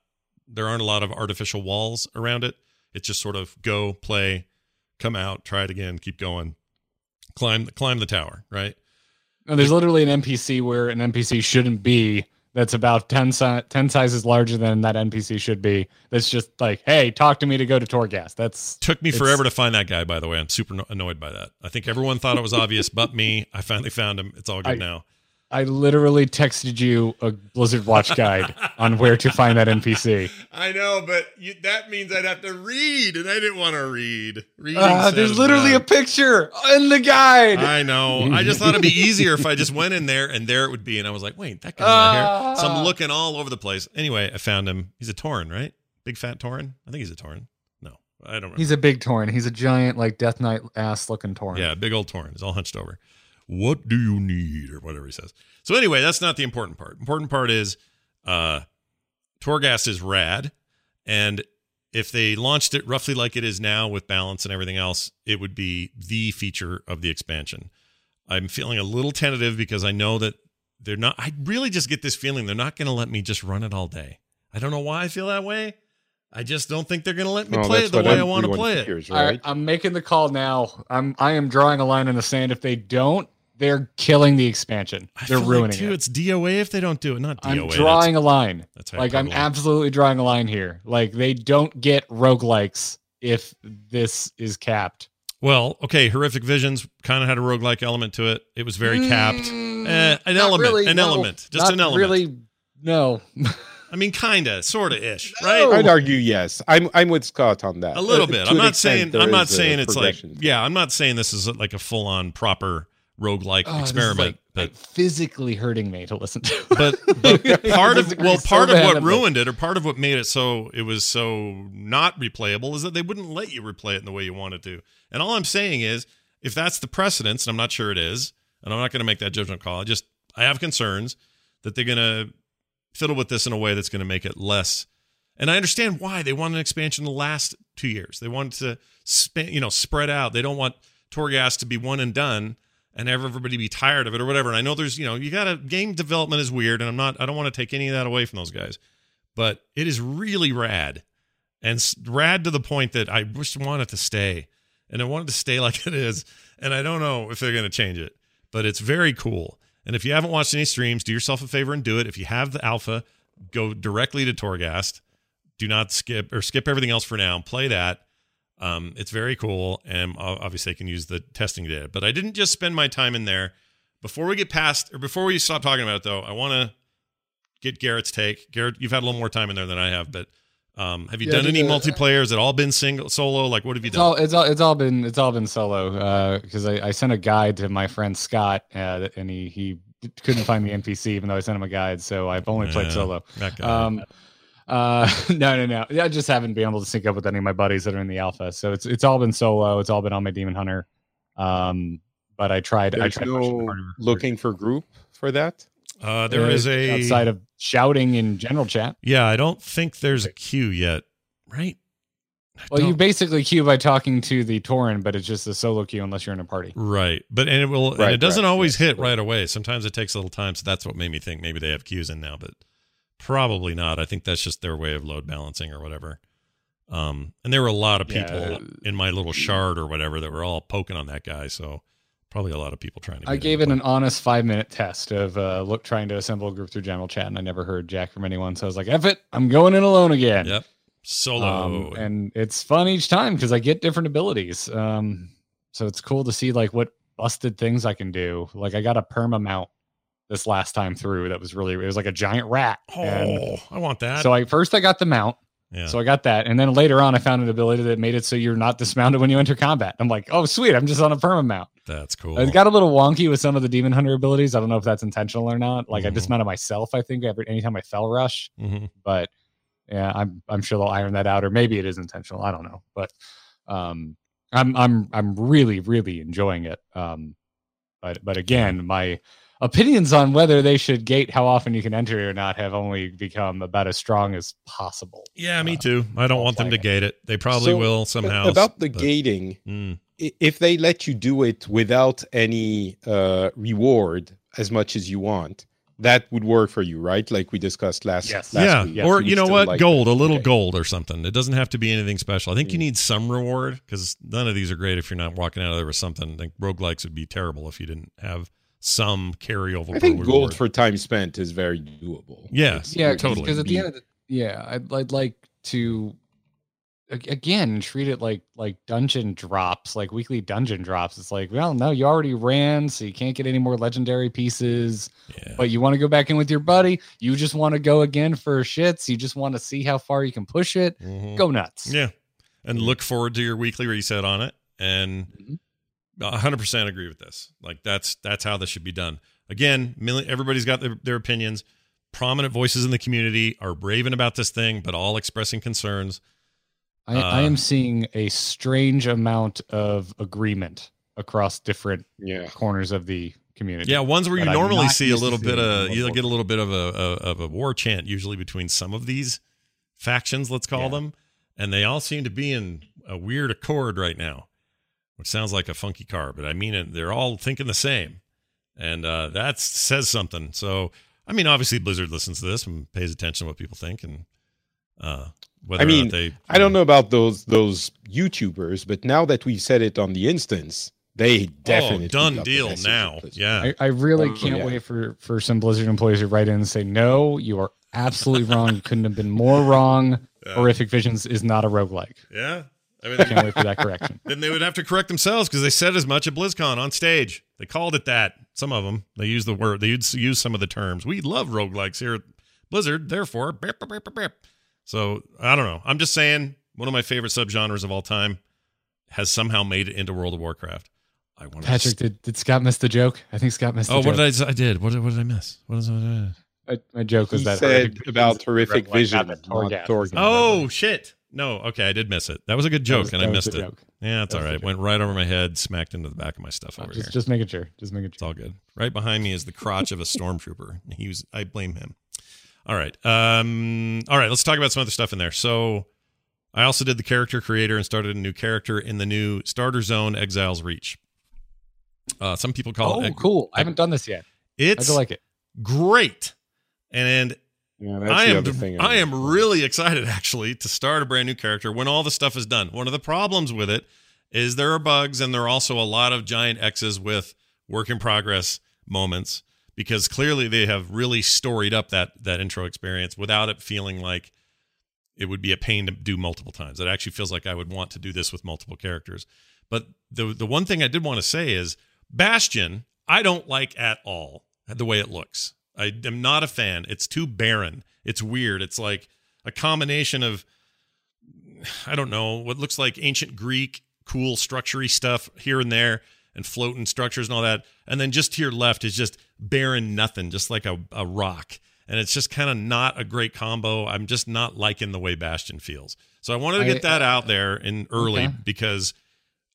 there aren't a lot of artificial walls around it. It's just sort of go, play, come out, try it again, keep going, climb climb the tower, right? No, there's literally an NPC where an NPC shouldn't be. That's about 10, si- 10 sizes larger than that NPC should be. That's just like, hey, talk to me to go to Torghast. That's Took me forever to find that guy, by the way. I'm super annoyed by that. I think everyone thought it was obvious, but me. I finally found him. It's all good I- now. I literally texted you a Blizzard Watch guide on where to find that NPC. I know, but you, that means I'd have to read, and I didn't want to read. Reading Ah, there's literally a picture in the guide. I know. I just thought it'd be easier if I just went in there and there it would be. And I was like, wait, that guy's not here. So Ah. I'm looking all over the place. Anyway, I found him. He's a Tauren, right? Big fat Tauren? I think he's a Tauren. No, I don't remember. He's a big Tauren. He's a giant, like Death Knight ass looking Tauren. Yeah, big old Tauren. He's all hunched over. What do you need? Or whatever he says. So anyway, that's not the important part. Important part is uh Torghast is rad. And if they launched it roughly like it is now with balance and everything else, it would be the feature of the expansion. I'm feeling a little tentative because I know that they're not I really just get this feeling they're not going to let me just run it all day. I don't know why I feel that way. I just don't think they're going to let me Well, play it the way I want to everyone play it. fears, All right, right? I'm making the call now. I'm I am drawing a line in the sand. If they don't, they're killing the expansion. I They're feel ruining like too, it. It's DOA if they don't do it, not DOA. I'm that's- drawing a line. That's, Like I'm hyperbole. absolutely drawing a line here. Like they don't get roguelikes if this is capped. Well, okay, horrific visions kind of had a roguelike element to it. It was very capped. Mm, Eh, an not element, really, an no. element, just Not an element. Really, no. I mean, kind of, sort of ish, No. right? I'd argue yes. I'm I'm with Scott on that. A little Uh, bit. I'm not saying. I'm not saying it's like. Yeah, I'm not saying this is like a full on proper roguelike Oh, experiment. like, but physically hurting me to listen to. but, but part of well, so part of what ruined it, or part of what made it so it was so not replayable, is that they wouldn't let you replay it in the way you wanted to. And all I'm saying is, if that's the precedence, and I'm not sure it is, and I'm not going to make that judgment call. I just I have concerns that they're going to fiddle with this in a way that's going to make it less. And I understand why they want an expansion to last two years. They want to span, you know, spread out. They don't want Torghast to be one and done and everybody be tired of it or whatever. And I know there's, you know, you got to game development is weird, and I'm not, I don't want to take any of that away from those guys, but it is really rad and rad to the point that I I want it to stay, and I want it to stay like it is. And I don't know if they're going to change it, but it's very cool. And if you haven't watched any streams, do yourself a favor and do it. If you have the alpha, go directly to Torghast. Do not skip or skip everything else for now. Play that. Um, it's very cool, and obviously I can use the testing data. But I didn't just spend my time in there. Before we get past, or before we stop talking about it, though, I want to get Garrett's take. Garrett, you've had a little more time in there than I have, but um, have you Yeah, done any multiplayer? Has it all been single, solo? Like, what have you It's done? all it's all it's all been it's all been solo because I, I sent a guide to my friend Scott uh, and he he couldn't find the NPC even though I sent him a guide so I've only played solo. that guy. Um, uh, no no no I just haven't been able to sync up with any of my buddies that are in the alpha so it's it's all been solo. It's all been on my Demon Hunter. Um, but I tried I tried no looking for group for that. Uh, there Uh, is a outside of shouting in general chat. Yeah, I don't think there's a queue yet, right? Well, you Don't- basically queue by talking to the Tauren, but it's just a solo queue unless you're in a party. Right, but and it will, and it doesn't right, always yes, hit right. right away. Sometimes it takes a little time, so that's what made me think maybe they have queues in now, but probably not. I think that's just their way of load balancing or whatever. Um, and there were a lot of people Yeah. in my little shard or whatever that were all poking on that guy, so probably a lot of people trying to. I gave it an honest five minute test of uh, look trying to assemble a group through general chat, and I never heard Jack from anyone. So I was like, "F it, I'm going in alone again." Yep, solo. Um, and it's fun each time because I get different abilities. Um, so it's cool to see like what busted things I can do. Like I got a perma mount this last time through that was really it was like a giant rat. and oh, I want that. so I first I got the mount. yeah. So I got that, and then later on, I found an ability that made it so you're not dismounted when you enter combat. I'm like, oh sweet, I'm just on a perma mount. that's cool. It got a little wonky with some of the demon hunter abilities. I don't know if that's intentional or not. Like I Mhm. dismounted myself, I think, every anytime I Fel Rush. Mhm. But yeah, I'm I'm sure they'll iron that out, or maybe it is intentional. I don't know. But um, I'm I'm I'm really really enjoying it. Um, but but again, my opinions on whether they should gate how often you can enter or not have only become about as strong as possible. Yeah, me Uh, too. I don't want them to gate it. They probably So, will somehow. About the but- gating, Mm. if they let you do it without any uh, reward as much as you want, that would work for you, right? Like we discussed last. Yes. last yeah, week. or You you know what, like gold, that. a little Okay. gold or something. It doesn't have to be anything special. I think you Mm. need some reward because none of these are great if you're not walking out of there with something. Like roguelikes would be terrible if you didn't have some carryover. I think reward. gold for time spent is very doable. Yeah. It's- yeah it totally. because at the end of the yeah I'd, I'd like to again treat it like like dungeon drops like weekly dungeon drops it's like well no you already ran so you can't get any more legendary pieces Yeah. but you want to go back in with your buddy you just want to go again for shits you just want to see how far you can push it Mhm. go nuts Yeah. And look forward to your weekly reset on it. And Mhm. A 100% agree with this. Like that's that's how this should be done. Again, million, everybody's got their, their opinions. Prominent voices in the community are raving about this thing, but all expressing concerns. I, I Uh, am seeing a strange amount of agreement across different Yeah. corners of the community Yeah, ones where you I'm normally see a little bit of you'll get a little bit of a, a of a war chant usually between some of these factions, let's call Yeah. them, and they all seem to be in a weird accord right now, which sounds like a funky car, but I mean it. They're all thinking the same, and uh, that says something. So, I mean, obviously Blizzard listens to this and pays attention to what people think, and uh, whether I or mean, not they, I don't know about those those YouTubers, but now that we've said it on the instance, they definitely Oh, done deal now. Yeah, I, I really Oh, can't yeah. wait for for some Blizzard employees to write in and say, "No, you are absolutely wrong. You couldn't have been more wrong. Yeah. Horrific Visions is not a roguelike." yeah. I mean, I can't wait for that correction. then they would have to correct themselves because they said as much at BlizzCon on stage. They called it that. Some of them they use the word. They use use some of the terms. We love roguelikes here at Blizzard. Therefore, beep, beep, beep, beep, beep. so I don't know. I'm just saying one of my favorite subgenres of all time has somehow made it into World of Warcraft. I want Patrick, did, did Scott miss the joke? I think Scott missed. Oh, the what joke. did I? I did. What did, what did I miss? What is it? My, my joke was He that said Horrific about Visions is horrific vision, not not that Torghast is Torghast. a Oh shit! No, okay, I did miss it. That was a good joke, was- and I missed it. joke. Yeah, it's all right. all was the right. joke. Went right over my head, smacked into the back of my stuff over Just, here. just making sure. Just making sure. It's all good. Right behind me is the crotch of a stormtrooper. He was. I blame him. All right. Um. All right. Let's talk about some other stuff in there. So, I also did the character creator and started a new character in the new Starter Zone Exiles Reach. Uh, some people call Oh, it. cool! I haven't done this yet. It's do like it. great, and Yeah, I am I am really excited actually to start a brand new character when all the stuff is done. One of the problems with it is there are bugs and there are also a lot of giant X's with work in progress moments because clearly they have really storied up that that intro experience without it feeling like it would be a pain to do multiple times. It actually feels like I would want to do this with multiple characters. But the the one thing I did want to say is Bastion, I don't like at all the way it looks. I am not a fan. It's too barren. It's weird. It's like a combination of I don't know, what looks like ancient Greek cool structurey stuff here and there and floating structures and all that. And then just to your left is just barren nothing, just like a, a rock. And it's just kind of not a great combo. I'm just not liking the way Bastion feels. So I wanted to get I- that uh, out there in early Okay. because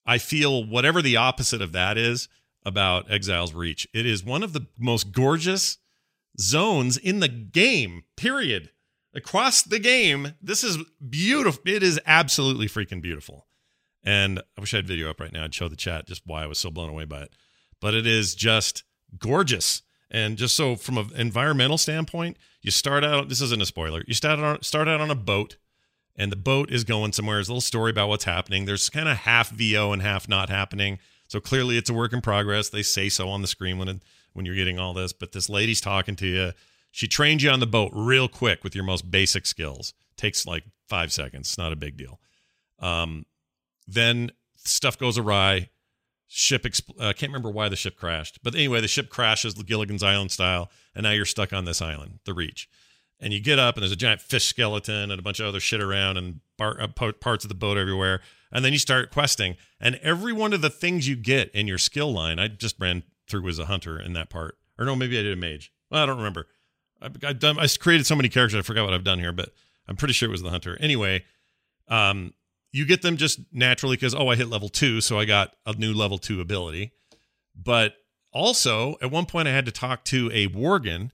I feel whatever the opposite of that is about Exile's Reach, it is one of the most gorgeous zones in the game, period. across the game. This is beautiful. It is absolutely freaking beautiful. And I wish I had video up right now. I'd show the chat just why I was so blown away by it. But it is just gorgeous. And just so from an environmental standpoint, you start out. This isn't a spoiler. You start out start out on a boat, and the boat is going somewhere. There's a little story about what's happening. There's kind of half VO and half not happening. So clearly, it's a work in progress. They say so on the screen when when you're getting all this. But this lady's talking to you. She trains you on the boat real quick with your most basic skills. Takes like five seconds. It's not a big deal. Um, then stuff goes awry ship expl- uh, I can't remember why the ship crashed, but anyway, the ship crashes Gilligan's Island style, and now you're stuck on this island, the Reach. And you get up, and there's a giant fish skeleton and a bunch of other shit around, and bar- uh, parts of the boat everywhere. And then you start questing, and every one of the things you get in your skill line, I just ran through as a hunter in that part, or no, maybe I did a mage. Well, I don't remember. I, I've done. I created so many characters, I forgot what I've done here, but I'm pretty sure it was the hunter. Anyway, um, you get them just naturally because oh i hit level two so i got a new level two ability but also at one point i had to talk to a worgen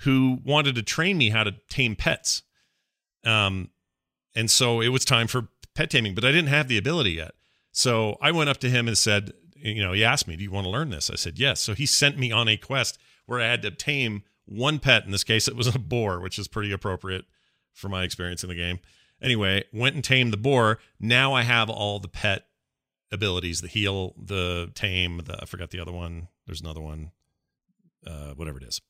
who wanted to train me how to tame pets um and so it was time for pet taming but i didn't have the ability yet so i went up to him and said you know he asked me do you want to learn this i said yes so he sent me on a quest where i had to tame one pet in this case it was a boar which is pretty appropriate for my experience in the game Anyway, went and tamed the boar. Now I have all the pet abilities: the heal, the tame. The I forgot the other one. There's another one. Uh, whatever it is.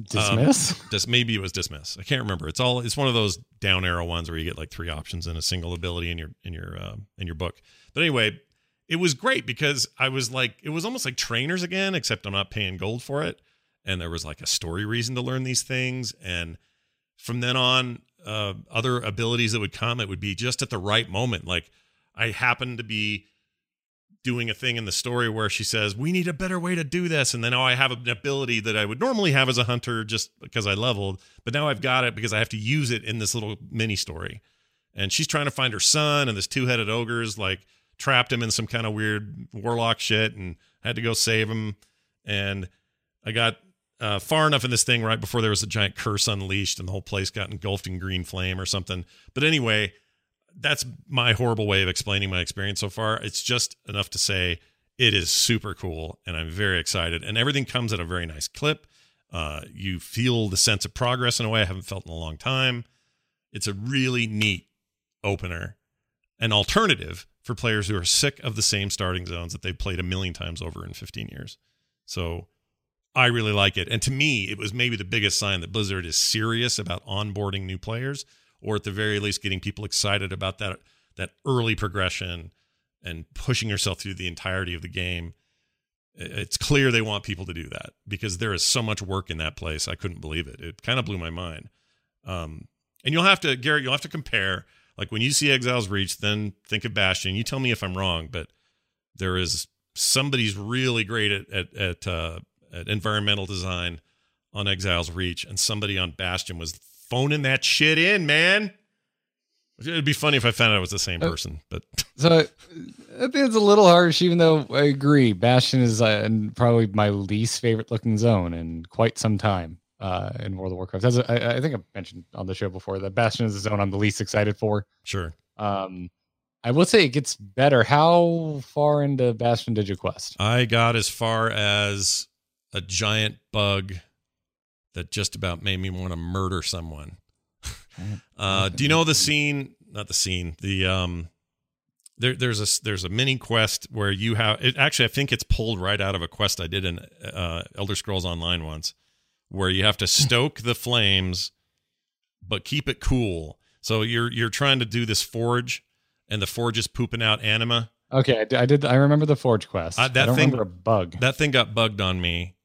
Dismiss. Um, just maybe it was dismiss. I can't remember. It's all. It's one of those down arrow ones where you get like three options and a single ability in your in your uh, in your book. But anyway, it was great because I was like, it was almost like trainers again, except I'm not paying gold for it. And there was like a story reason to learn these things. And from then on, uh, other abilities that would come, it would be just at the right moment. Like I happen to be doing a thing in the story where she says, "We need a better way to do this," and then now I have an ability that I would normally have as a hunter just because I leveled, but now I've got it because I have to use it in this little mini story. And she's trying to find her son, and this two-headed ogre's like trapped him in some kind of weird warlock shit, and had to go save him. And I got uh, far enough in this thing right before there was a giant curse unleashed and the whole place got engulfed in green flame or something. But anyway, that's my horrible way of explaining my experience so far. It's just enough to say it is super cool and I'm very excited. And everything comes at a very nice clip. Uh, you feel the sense of progress in a way I haven't felt in a long time. It's a really neat opener, an alternative for players who are sick of the same starting zones that they've played a million times over in 15 years. So I really like it. And to me, it was maybe the biggest sign that Blizzard is serious about onboarding new players, or at the very least, getting people excited about that that early progression and pushing yourself through the entirety of the game. It's clear they want people to do that because there is so much work in that place. I couldn't believe it. It kind of blew my mind. Um, and you'll have to, Garrett, you'll have to compare. Like when you see Exiles Reach, then think of Bastion. You tell me if I'm wrong, but there is somebody's really great at at, at uh, at environmental design on Exiles Reach, and somebody on Bastion was phoning that shit in, man. It'd be funny if I found out it was the same uh, person, but so I think it's a little harsh. Even though I agree, Bastion is uh, probably my least favorite looking zone in quite some time uh, in World of Warcraft. As I, I think I mentioned on the show before that Bastion is the zone I'm the least excited for. Sure. Um, I will say it gets better. How far into Bastion did you quest? I got as far as a giant bug that just about made me want to murder someone. uh, do you know the scene? Not the scene. The um, there, there's a there's a mini quest where you have it. Actually, I think it's pulled right out of a quest I did in uh, Elder Scrolls Online once, where you have to stoke the flames, but keep it cool. So you're you're trying to do this forge, and the forge is pooping out anima. Okay, I did. I remember the forge quest. Uh, that thing, a bug. That thing got bugged on me,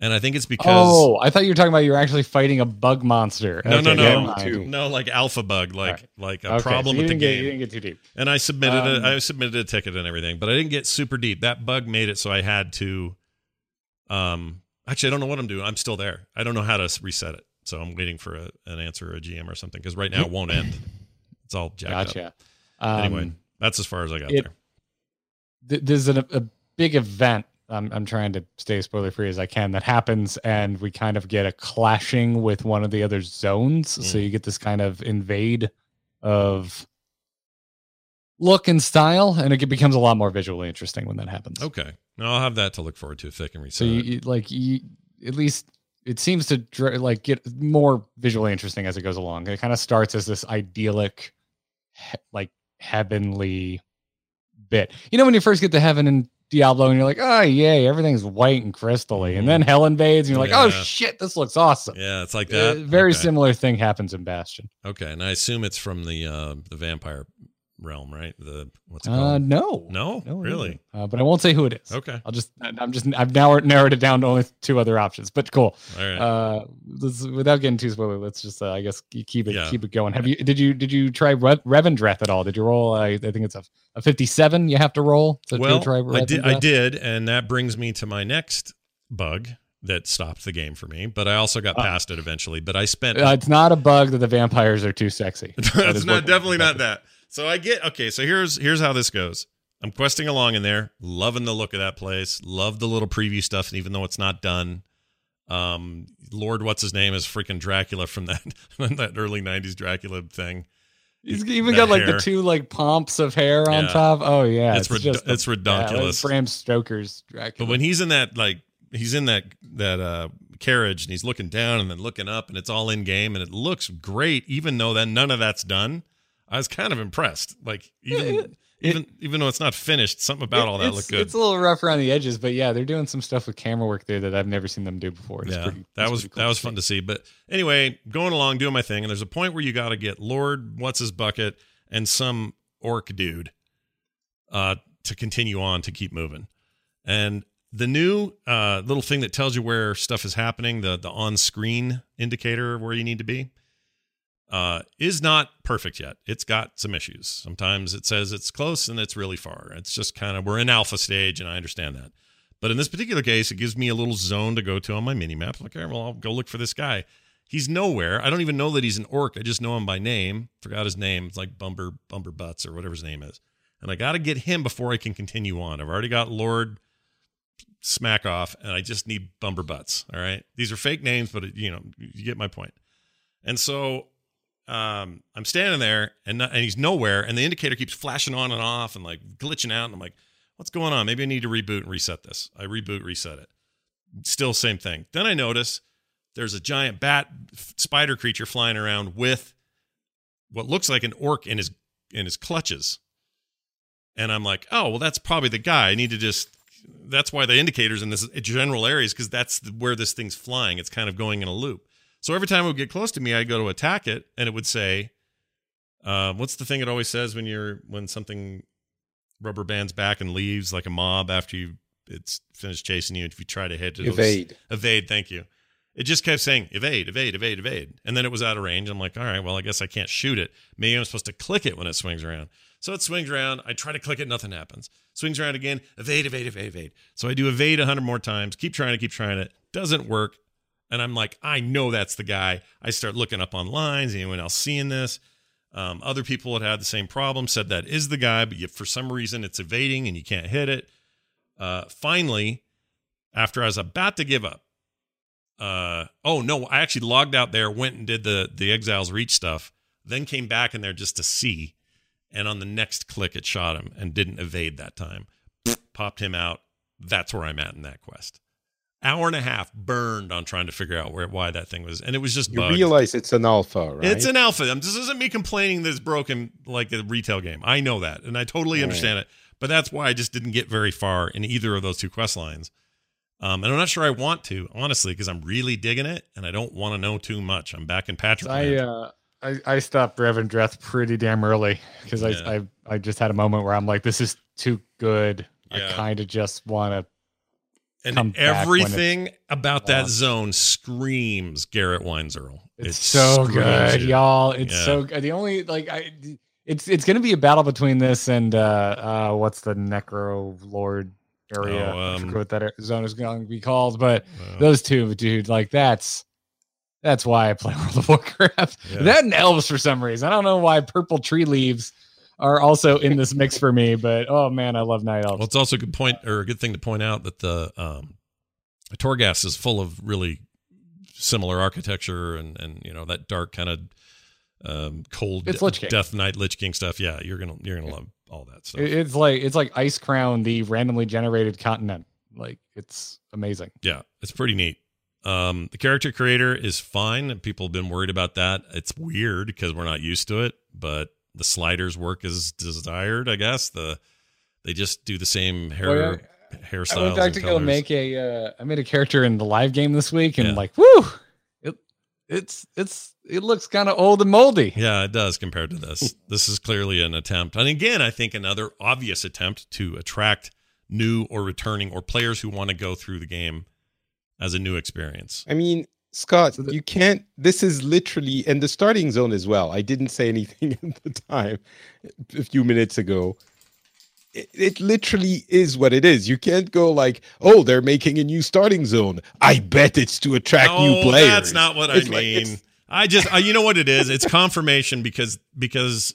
and I think it's because oh, I thought you were talking about you were actually fighting a bug monster. No, okay, no, no, no, like alpha bug, like right. like a okay, problem so with the get, game. You didn't get too deep. And I submitted um, a, I submitted a ticket and everything, but I didn't get super deep. That bug made it so I had to. Um, actually, I don't know what I'm doing. I'm still there. I don't know how to reset it, so I'm waiting for a, an answer or a GM or something because right now it won't end. It's all jacked gotcha. up. Um, anyway, that's as far as I got it, there. Th- there's a, a big event I'm I'm trying to stay spoiler free as I can. That happens, and we kind of get a clashing with one of the other zones. So Mm. you get this kind of invade of look and style, and it becomes a lot more visually interesting when that happens. Okay. Now I'll have that to look forward to if they can reset. So you, you like you at least it seems to like get more visually interesting as it goes along. It kind of starts as this idyllic, he- like heavenly bit. You know when you first get to heaven in Diablo and you're like, oh yay, everything's white and crystally, and then hell invades and you're like, oh Mm-hmm. Shit, this looks awesome. yeah, it's like Uh, that. very Okay. similar thing happens in Bastion. Okay, and I assume it's from the uh, the vampire realm, right? The what's it Uh, called? no, no, no, really. Uh, but I won't say who it is. Okay, I'll just I'm just I've now narrowed it down to only two other options. But cool. all right. uh let's, without getting too spoiler let's just uh, i guess keep it Yeah. keep it going have you did you did you try Rev- revendreth at all did you roll uh, i think it's a, a 57 you have to roll to, to well, try I did. I did, and that brings me to my next bug that stopped the game for me. But I also got Uh, past it eventually. But I spent. Uh, it's not a bug that the vampires are too sexy That's not definitely not that. So I get okay. So here's here's how this goes. I'm questing along in there, loving the look of that place. Love the little preview stuff, even though it's not done. Um, Lord, what's his name is freaking Dracula from that that early '90s Dracula thing. he's even that got like hair. the two like pomps of hair on Yeah. top oh yeah It's rid- just it's yeah, ridiculous. bram stoker's dracula But when he's in that like he's in that that uh carriage and he's looking down and then looking up and it's all in game and it looks great even though then none of that's done. I was kind of impressed. Like even even even though it's not finished, something about all that looked good. it's a little rough around the edges but yeah they're doing some stuff with camera work there that i've never seen them do before It's yeah, pretty- that was cool that was fun to see. But anyway, going along, doing my thing, and there's a point where you got to get Lord what's his bucket and some orc dude uh, to continue on to keep moving. And the new uh, little thing that tells you where stuff is happening, the the on screen indicator of where you need to be, uh, is not perfect yet. It's got some issues. Sometimes it says it's close and it's really far. It's just kind of we're in alpha stage, and I understand that. But in this particular case, it gives me a little zone to go to on my mini map. Right, well, I'll go look for this guy. He's nowhere. I don't even know that he's an orc. I just know him by name. Forgot his name. It's like Bumber Bumber Butts or whatever his name is. And I got to get him before I can continue on. I've already got Lord Smack Off, and I just need Bumber Butts. All right, these are fake names, but you know you get my point. And so um, I'm standing there, and not, and he's nowhere, and the indicator keeps flashing on and off, and like glitching out. And I'm like, what's going on? Maybe I need to reboot and reset this. I reboot, reset it. Still same thing. Then I notice there's a giant bat spider creature flying around with what looks like an orc in his in his clutches. And I'm like, oh well, that's probably the guy. I need to just. That's why the indicators in this general areas because that's where this thing's flying. It's kind of going in a loop. So every time it would get close to me, I'd go to attack it, and it would say, uh, "What's the thing it always says when you're when something rubber bands back and leaves like a mob after you it's finished chasing you? If you try to hit it, Evade. evade. Thank you. It just kept saying evade, evade, evade, evade, and then it was out of range. I'm like, all right, well, I guess I can't shoot it. Maybe I'm supposed to click it when it swings around. So it swings around. I try to click it, nothing happens. Swings around again, evade, evade, evade, evade. So I do evade a hundred more times. Keep trying to keep trying it. Doesn't work. And I'm like, I know that's the guy. I start looking up online. Is anyone else seeing this? Um, other people had had the same problem, said that is the guy, but for some reason it's evading and you can't hit it. Uh, finally, after I was about to give up, uh, oh no, I actually logged out there, went and did the the Exiles Reach stuff, then came back in there just to see, and on the next click it shot him and didn't evade that time. Popped him out. That's where I'm at in that quest. Hour and a half burned on trying to figure out where why that thing was, and it was just You bugged. realize it's an alpha, right? It's an alpha. This isn't me complaining that it's broken like a retail game. I know that, and I totally Right. understand it. But that's why I just didn't get very far in either of those two quest lines. Um, and I'm not sure I want to, honestly, because I'm really digging it, and I don't want to know too much. I'm back in Patrick. I land. uh I, I stopped Revendreth pretty damn early because Yeah. I, I I just had a moment where I'm like, this is too good. Yeah. I kind of just want to. And come back when everything about that launched. zone screams Garrett Weinzierl. It's, It so good, you. y'all. It's Yeah. so good. The only like I, it's it's gonna be a battle between this and uh uh what's the Necro Lord area? Oh, um, what that zone is going to be called, but those two, dude, like that's that's why I play World of Warcraft. Yeah. That and elves for some reason. I don't know why purple tree leaves are also in this mix for me. But oh man, I love night elves. Well, it's also a good point or a good thing to point out that the um, Torghast is full of really similar architecture and and you know that dark kind of um, cold It's Lich King. Death Knight Lich King stuff. Yeah, you're gonna you're gonna love all that stuff. It's like it's like Icecrown, the randomly generated continent. Like it's amazing. Yeah, it's pretty neat. Um, the character creator is fine. People have been worried about that. It's weird because we're not used to it, but the sliders work as desired. I guess the they just do the same hair Well, hairstyles. I went back and to go make a. Uh, I made a character in the live game this week, and Yeah. like, whoo, it, it's it's it looks kind of old and moldy. Yeah, it does compared to this. this is clearly an attempt, and again, I think another obvious attempt to attract new or returning or players who want to go through the game as a new experience. I mean, Scott, So the- you can't. This is literally, and the starting zone as well. I didn't say anything at the time a few minutes ago. It, it literally is what it is. You can't go like, oh, they're making a new starting zone. I bet it's to attract new No, players. That's not what I It's like- mean. it's- I just, uh, you know what it is? It's confirmation because because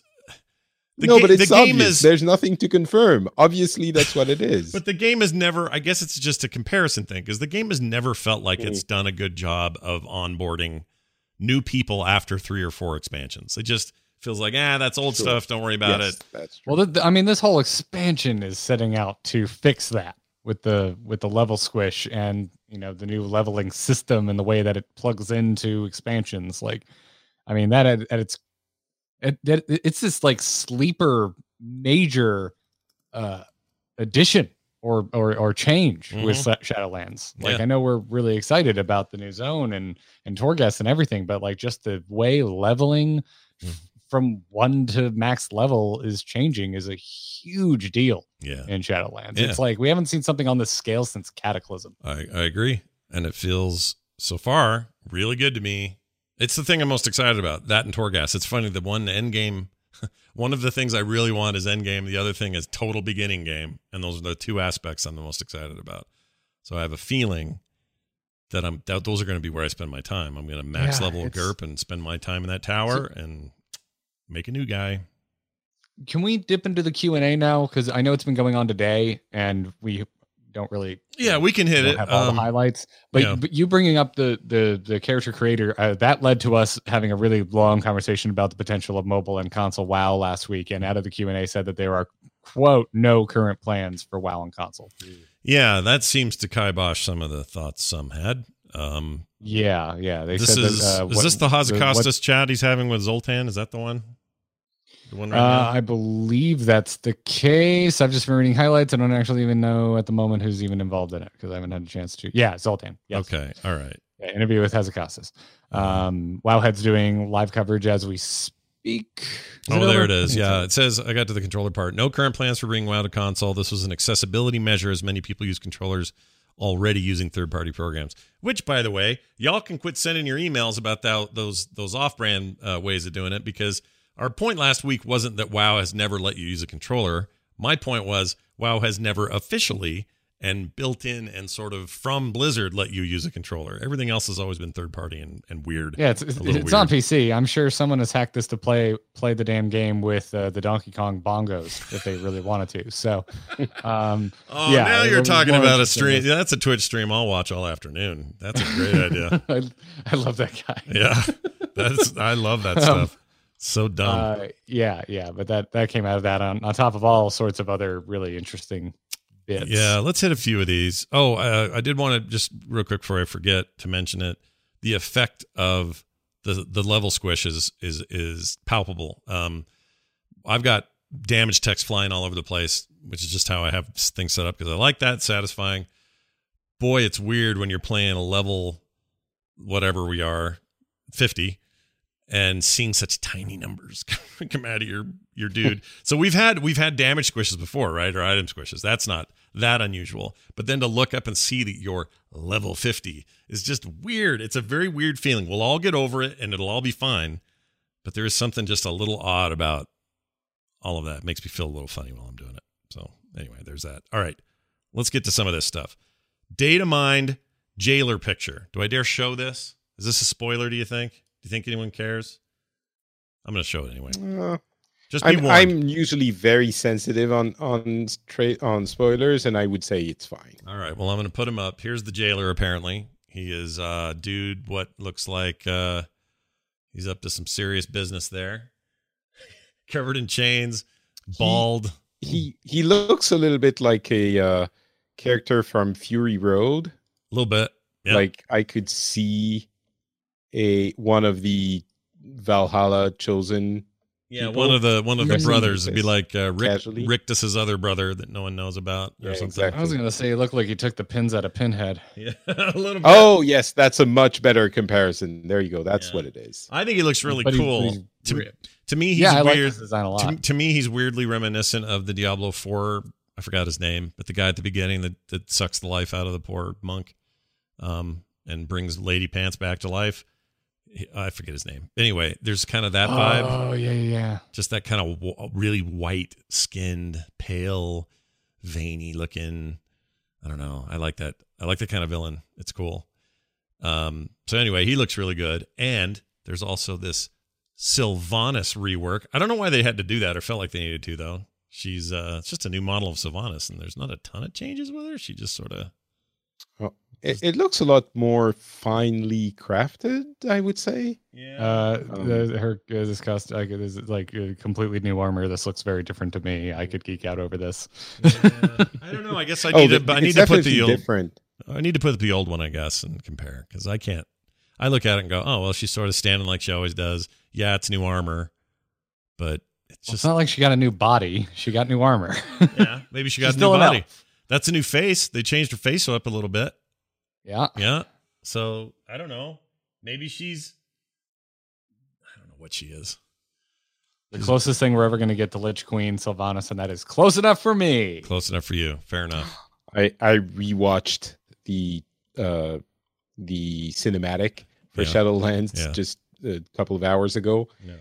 the no, ga- but it's the game obvious. is. There's nothing to confirm. Obviously, that's what it is. But the game has never. I guess it's just a comparison thing because the game has never felt like it's Mm. done a good job of onboarding new people after three or four expansions. It just feels like ah, that's old Sure. stuff. Don't worry about Yes, it. That's true. Well, the, I mean, this whole expansion is setting out to fix that with the with the level squish and you know the new leveling system and the way that it plugs into expansions. Like, I mean, that at, at its it, that it's this like sleeper major uh addition or or or change with Shadowlands. Like Yeah. I know we're really excited about the new zone and and Torghast and everything, but like just the way leveling Mm. from one to max level is changing is a huge deal Yeah, in Shadowlands. Yeah. It's like we haven't seen something on this scale since Cataclysm. I, I agree, and it feels so far really good to me. It's the thing I'm most excited about. That and Torghast. It's funny. The one end game. One of the things I really want is end game. The other thing is total beginning game, and those are the two aspects I'm the most excited about. So I have a feeling that I'm that those are going to be where I spend my time. I'm going to max Yeah, level GURP and spend my time in that tower and make a new guy. Can we dip into the Q and A now? Because I know it's been going on today, and we don't really Yeah, we can hit it. have all Um, the highlights. But, yeah. but you bringing up the the the character creator uh, that led to us having a really long conversation about the potential of mobile and console WoW last week. And out of the Q and A said that there are quote no current plans for WoW and console. yeah, that seems to kibosh some of the thoughts some had. Um, Yeah, yeah. They this said is that, uh, is what- this the Hazzikostas chat he's having with Zoltan? Is that the one? The one right Uh, now? I believe that's the case. I've just been reading highlights. I don't actually even know at the moment who's even involved in it because I haven't had a chance to. Yeah, Zoltan. Yes. Okay, all right. Yeah, interview with Hazzikostas. Uh-huh. Um, Wowhead's doing live coverage as we speak. Is oh, there over? it is. Yeah, it says I got to the controller part. No current plans for bringing WoW to console. This was an accessibility measure, as many people use controllers already using third-party programs. Which, by the way, y'all can quit sending your emails about that, those those off-brand uh, ways of doing it because our point last week wasn't that WoW has never let you use a controller. My point was WoW has never officially and built in and sort of from Blizzard let you use a controller. Everything else has always been third party and, and weird. Yeah, it's it's, it's on. PC. I'm sure someone has hacked this to play play the damn game with uh, the Donkey Kong bongos if they really wanted to. So, um, Oh, yeah, now you're talking about a stream. Yeah, that's a Twitch stream I'll watch all afternoon. That's a great idea. I, I love that guy. Yeah, that's I love that stuff. So dumb. Uh, yeah, yeah, but that that came out of that on on top of all sorts of other really interesting bits. yeah, let's hit a few of these. Oh, uh, I did want to just real quick before I forget to mention it. The effect of the the level squish is is is palpable. Um, I've got damage text flying all over the place, which is just how I have things set up because I like that. Satisfying. Boy, it's weird when you're playing a level, whatever we are, fifty, and seeing such tiny numbers come out of your your dude. so we've had we've had damage squishes before, right? Or item squishes. That's not that unusual. But then to look up and see that you're level 50 is just weird. It's a very weird feeling. We'll all get over it and it'll all be fine. But there is something just a little odd about all of that. It makes me feel a little funny while I'm doing it. So anyway, there's that. All right. Let's get to some of this stuff. Data mined jailer picture. Do I dare show this? Is this a spoiler, do you think? Do you think anyone cares? I'm going to show it anyway. Uh, Just be I'm, warned. I'm usually very sensitive on on straight on spoilers, and I would say it's fine. All right. Well, I'm going to put him up. Here's the jailer. Apparently, he is uh, dude. What looks like uh, he's up to some serious business there. Covered in chains, bald. He he looks a little bit like a uh, character from Fury Road. A little bit. Yeah. Like I could see a one of the Valhalla chosen. yeah, people. one of the one of the brothers would be like uh, Rick, Casually. Rictus's other brother that no one knows about or Yeah, something. exactly. I was gonna say it looked like he took the pins out of Pinhead. Yeah, a little bit. Oh yes, that's a much better comparison. There you go. That's Yeah. what it is. I think he looks really But cool. but he's to, to me, he's yeah, I like weird. this design a to, to me, he's weirdly reminiscent of the Diablo 4. I forgot his name, but the guy at the beginning that, that sucks the life out of the poor monk um, and brings Lady Pants back to life. He- I forget his name. Anyway, there's kind of that vibe. Oh yeah, yeah, yeah. Just that kind of w- really white skinned, pale, veiny looking. I don't know. I like that. I like that kind of villain. It's cool. Um, so anyway, he looks really good. And there's also this Sylvanas rework. I don't know why they had to do that or felt like they needed to though. She's uh it's just a new model of Sylvanas and there's not a ton of changes with her. She just sort of It, it looks a lot more finely crafted. I would say. yeah. Uh, Um, the, her uh, this cost like this is like a completely new armor. This looks very different to me. I could geek out over this. I don't know. I guess I oh, need to the- I it's need to put definitely the old different. I need to put the old one, I guess, and compare because I can't. I look at it and go, "Oh, well, she's sort of standing like she always does." Yeah, it's new armor, but it's Well, just it's not like she got a new body. She got new armor. yeah. Maybe she got She's a new body. elf. That's a new face. They changed her face up a little bit. Yeah. Yeah. So I don't know. Maybe she's. I don't know what she is. The closest thing we're ever going to get to Lich Queen Sylvanas, and that is close enough for me. Close enough for you. Fair enough. I I rewatched the uh the cinematic for Yeah. Shadowlands Yeah. just a couple of hours ago. Yeah.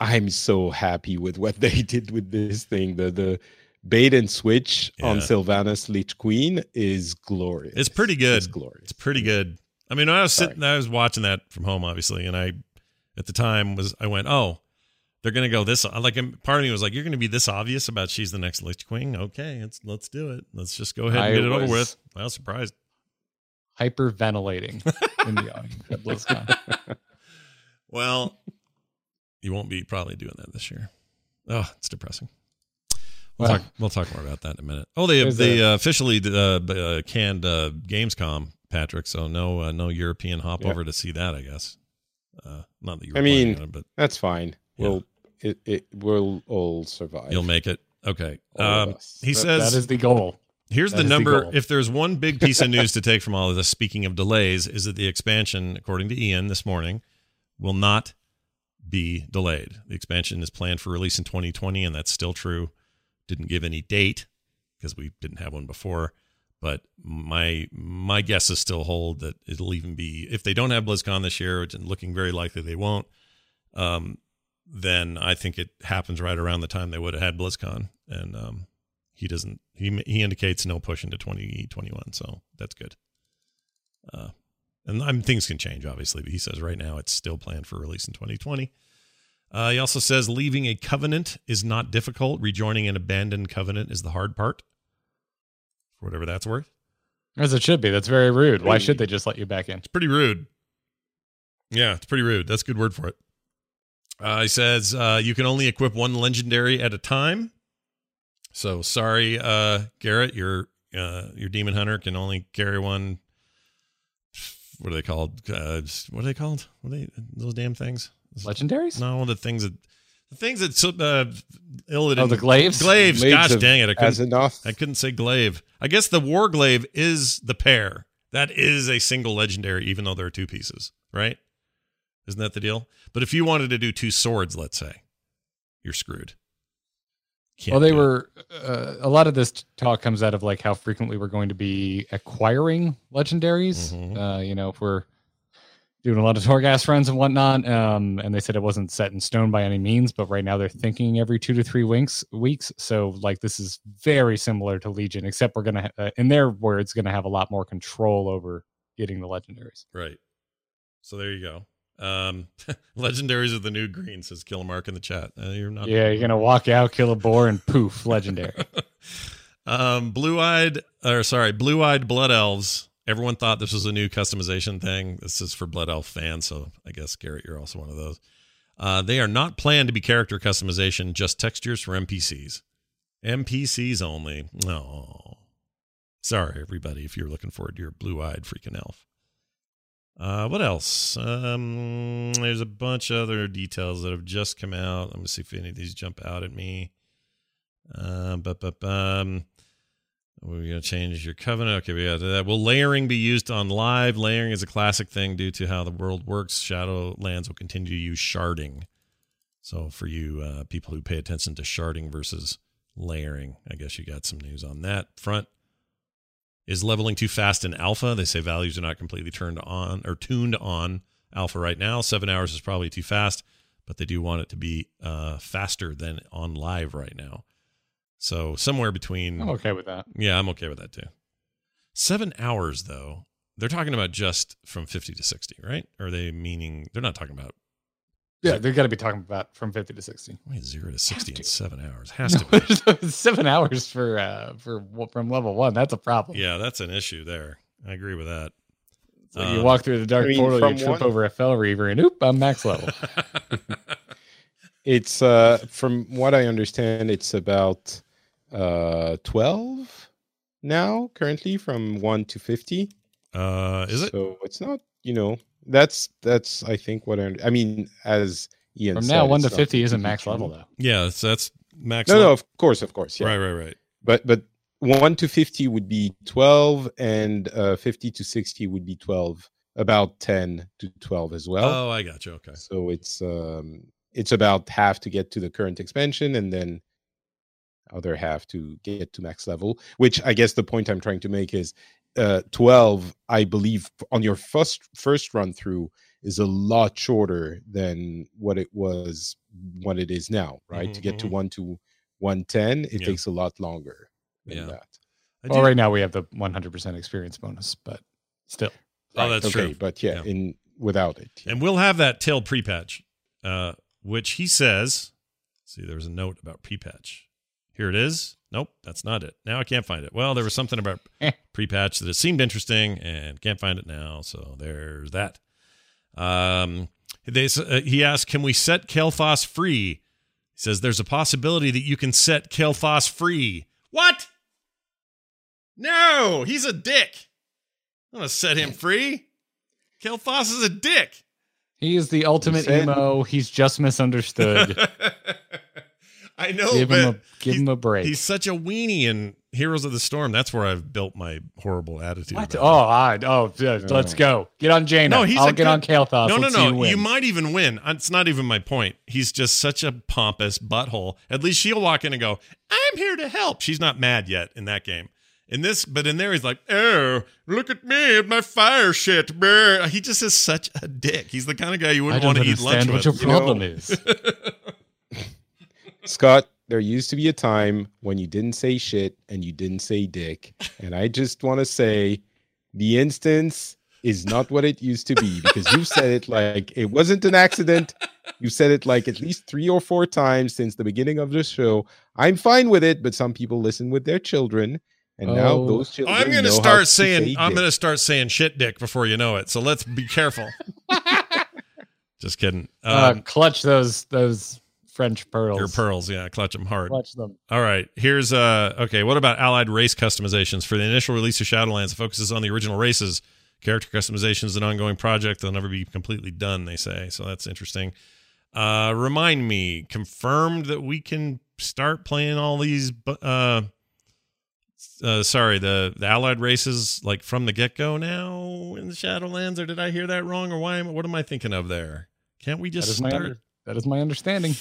I'm so happy with what they did with this thing. The the bait and switch on Yeah. Sylvanas Lich Queen is glorious. It's pretty good. It's glorious. It's pretty good. I mean, I was Sorry. sitting, I was watching that from home, obviously, and I, at the time, was I went, oh, they're gonna go this. Like, and part of me was like, you're gonna be this obvious about she's the next Lich Queen. Okay, let's let's do it. Let's just go ahead and I get it over with. I was surprised. Hyperventilating in the audience at BlizzCon. Well, you won't be probably doing that this year. Oh, it's depressing. We'll, talk, we'll talk more about that in a minute. Oh, they There's they uh, officially uh, uh, canned uh, Gamescom, Patrick. So no uh, no European hop Yeah. over to see that. I guess. Uh, not that you. I mean, it, but That's fine. Yeah. We'll it it will all survive. you'll make it. Okay. Um, he That- says that is the goal. Here's That the is the number. if there's one big piece of news to take from all of this, speaking of delays, is that the expansion, according to Ian this morning, will not be delayed. The expansion is planned for release in 2020, and that's still true. Didn't give any date because we didn't have one before. But my my guesses still hold that it'll even be if they don't have BlizzCon this year, which is looking very likely they won't. Um, then I think it happens right around the time they would have had BlizzCon, and um, he doesn't. He he indicates no push into 2021, so that's good. Uh, and I'm, things can change, obviously, but he says right now it's still planned for release in 2020. Uh, he also says leaving a covenant is not difficult. Rejoining an abandoned covenant is the hard part. For whatever that's worth. As it should be. That's very rude. Why should they just let you back in? It's pretty rude. Yeah, it's pretty rude. That's a good word for it. Uh, he says uh, you can only equip one legendary at a time. So sorry, uh, Garrett, your uh, your demon hunter can only carry one. What are they called? Uh, what are they called? What are they those damn things? Legendaries? No, the things that the things that uh, Illidan. Oh, the glaives? Glaives. Blades Gosh of dang it! I couldn't. I couldn't say glaive. I guess the war glaive is the pair. That is a single legendary, even though there are two pieces, right? Isn't that the deal? But if you wanted to do two swords, let's say, you're screwed. Can't well, they were. Uh, a lot of this talk comes out of like how frequently we're going to be acquiring legendaries. Mhm. Uh, you know, if we're doing a lot of Torghast runs and whatnot, um, and they said it wasn't set in stone by any means, but right now they're thinking every two to three weeks. Weeks, so like this is very similar to Legion, except we're gonna, ha- uh, in their words, gonna have a lot more control over getting the legendaries. right. So there you go. Um, legendaries of the new green, says Killemark in the chat. Uh, you're not. Yeah, you're gonna walk out, kill a boar, and poof, legendary. um, blue eyed, or sorry, blue eyed blood elves. Everyone thought this was a new customization thing. This is for blood elf fans, so I guess Garrett, you're also one of those. Uh, they are not planned to be character customization, just textures for NPCs. NPCs only. No. Sorry, everybody, if you're looking forward to your blue eyed freaking elf. Uh, what else? Um, there's a bunch of other details that have just come out. Let me see if any of these jump out at me. Uh, but, but, um, we're going to change your covenant. Okay, we got that. Will layering be used on live? Layering is a classic thing due to how the world works. Shadowlands will continue to use sharding. So, for you uh, people who pay attention to sharding versus layering, I guess you got some news on that front. Is leveling too fast in alpha? They say values are not completely turned on or tuned on alpha right now. Seven hours is probably too fast, but they do want it to be uh, faster than on live right now. So somewhere between. I'm okay with that. Yeah, I'm okay with that too. Seven hours though. They're talking about just from 50 to 60, right? Or are they meaning they're not talking about Yeah, they're gonna be talking about from 50 to 60. wait, zero to 60 in seven hours? Has to be. Seven hours for uh for from level one. That's a problem. Yeah, that's an issue there. I agree with that. It's like you Um, walk through the dark I mean, portal, you trip one- over a Fel Reaver, and oop, I'm max level. It's uh from what I understand, it's about uh 12 now currently from 1 to 50. uh, is it? So it's not, you know, that's that's I think what I I mean as Ian From said, now, one to 50 isn't max true. level though. Yeah, that's, that's max. No, level. no, of course, of course, yeah. Right, right, right. But but 1 to 50 would be 12 and uh 50 to 60 would be 12, about 10 to 12 as well. oh, I got you. Okay. So it's um it's about half to get to the current expansion and then other half to get to max level, which I guess the point I'm trying to make is uh 12 I believe on your first first run through is a lot shorter than what it was what it is now, right? to get to Mhm, 1 to 110 it Yeah. takes a lot longer than Yeah. that. I Well, do- right now we have the 100% experience bonus, but still. Oh, that's okay, true. but yeah, Yeah. in without it. yeah. And we'll have that till pre-patch, uh, which he says. See, there was a note about pre-patch. Here it is. Nope, that's not it. Now I can't find it. Well, there was something about Eh. pre-patch that it seemed interesting, and can't find it now. So there's that. Um, they uh, he asked, "Can we set Kael'thas free?" He says, "There's a possibility that you can set Kael'thas free." What? No, he's a dick. I'm gonna set him free. Kael'thas is a dick. He is the ultimate said- emo. He's just misunderstood. I know, give but him a give him a break. he's such a weenie in Heroes of the Storm. That's where I've built my horrible attitude. What? about Oh. I, oh, yeah, let's go. Get on Jaina. No, he's I'll get good- on Kael'thas. no, no, no. who You might even win. Uh, it's not even my point. He's just such a pompous butthole. At least she'll walk in and go, "I'm here to help." She's not mad yet in that game. In this, but in there, he's like, "Oh, look at me at my fire shit." Brr. He just is such a dick. He's the kind of guy you wouldn't want to eat lunch understand what with. your You know- problem is. Scott, there used to be a time when you didn't say shit and you didn't say dick. And I just want to say the instance is not what it used to be because you said it like it wasn't an accident. You said it like at least three or four times since the beginning of the show. I'm fine with it, but some people listen with their children. And now Oh. those children. I'm going to know how start to saying say I'm going to start saying shit dick before you know it. So let's be careful. Just kidding. uh, Um, clutch those those French pearls. your pearls, yeah, clutch them hard. Clutch them. All right, here's uh okay. What about allied race customizations for the initial release of Shadowlands? It focuses on the original races. Character customization is an ongoing project; they'll never be completely done. They say so. That's interesting. Uh, remind me, confirmed that we can start playing all these. Uh, uh, sorry, the the allied races like from the get go now in the Shadowlands, or did I hear that wrong? Or why? Am, what am I thinking of there? Can't we just start? Under, that is my understanding.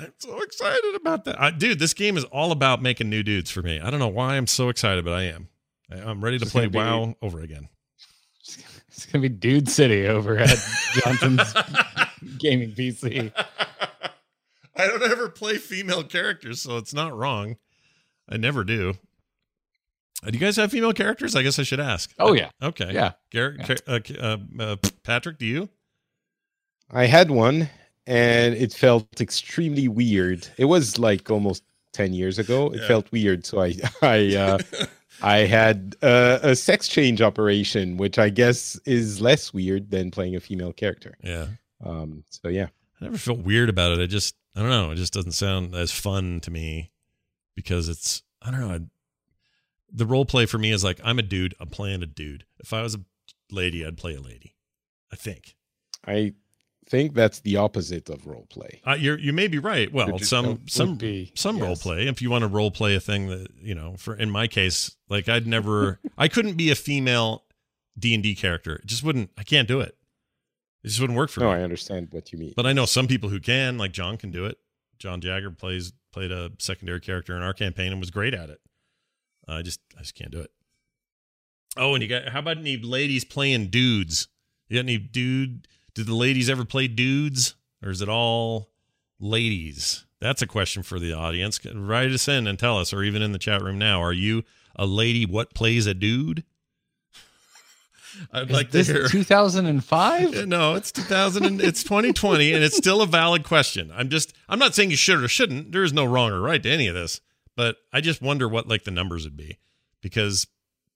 I'm so excited about that. I, dude, this game is all about making new dudes for me. I don't know why I'm so excited, but I am. I, I'm ready to It's play gonna be- WoW over again. It's gonna be Dude City over at Johnson's gaming PC. I don't ever play female characters, so it's not wrong. I never do. Uh, do you guys have female characters? I guess I should ask. Oh yeah, Okay. yeah. Garrett, Yeah. Uh, uh, uh, Patrick, do you? I had one, and it felt extremely weird. It was like almost ten years ago. It Yeah. felt weird, so I I uh, I had uh, a sex change operation, which I guess is less weird than playing a female character. Yeah. Um, so yeah, I never felt weird about it. I just, I don't know. It just doesn't sound as fun to me because it's, I don't know. I, the role play for me is like, I'm a dude. I'm playing a dude. If I was a lady, I'd play a lady. I think. I think that's the opposite of role play. Uh, you're, you may be right. Well, some, some, be, some role play. If you want to role play a thing that, you know, for, in my case, like I'd never, I couldn't be a female D and D character. It just wouldn't, I can't do it. It just wouldn't work for No, me. No, I understand what you mean. But I know some people who can, like John can do it. John Jagger plays played a secondary character in our campaign and was great at it. I just I just can't do it. Oh, and you got how about any ladies playing dudes? You got any dude? Did the ladies ever play dudes, or is it all ladies? That's a question for the audience. Write us in and tell us, or even in the chat room now. Are you a lady? What plays a dude? I'd Is like to this hear. 2005? No, it's 2000 and it's 2020 and it's still a valid question. I'm just I'm not saying you should or shouldn't. There is no wrong or right to any of this, but I just wonder what like the numbers would be because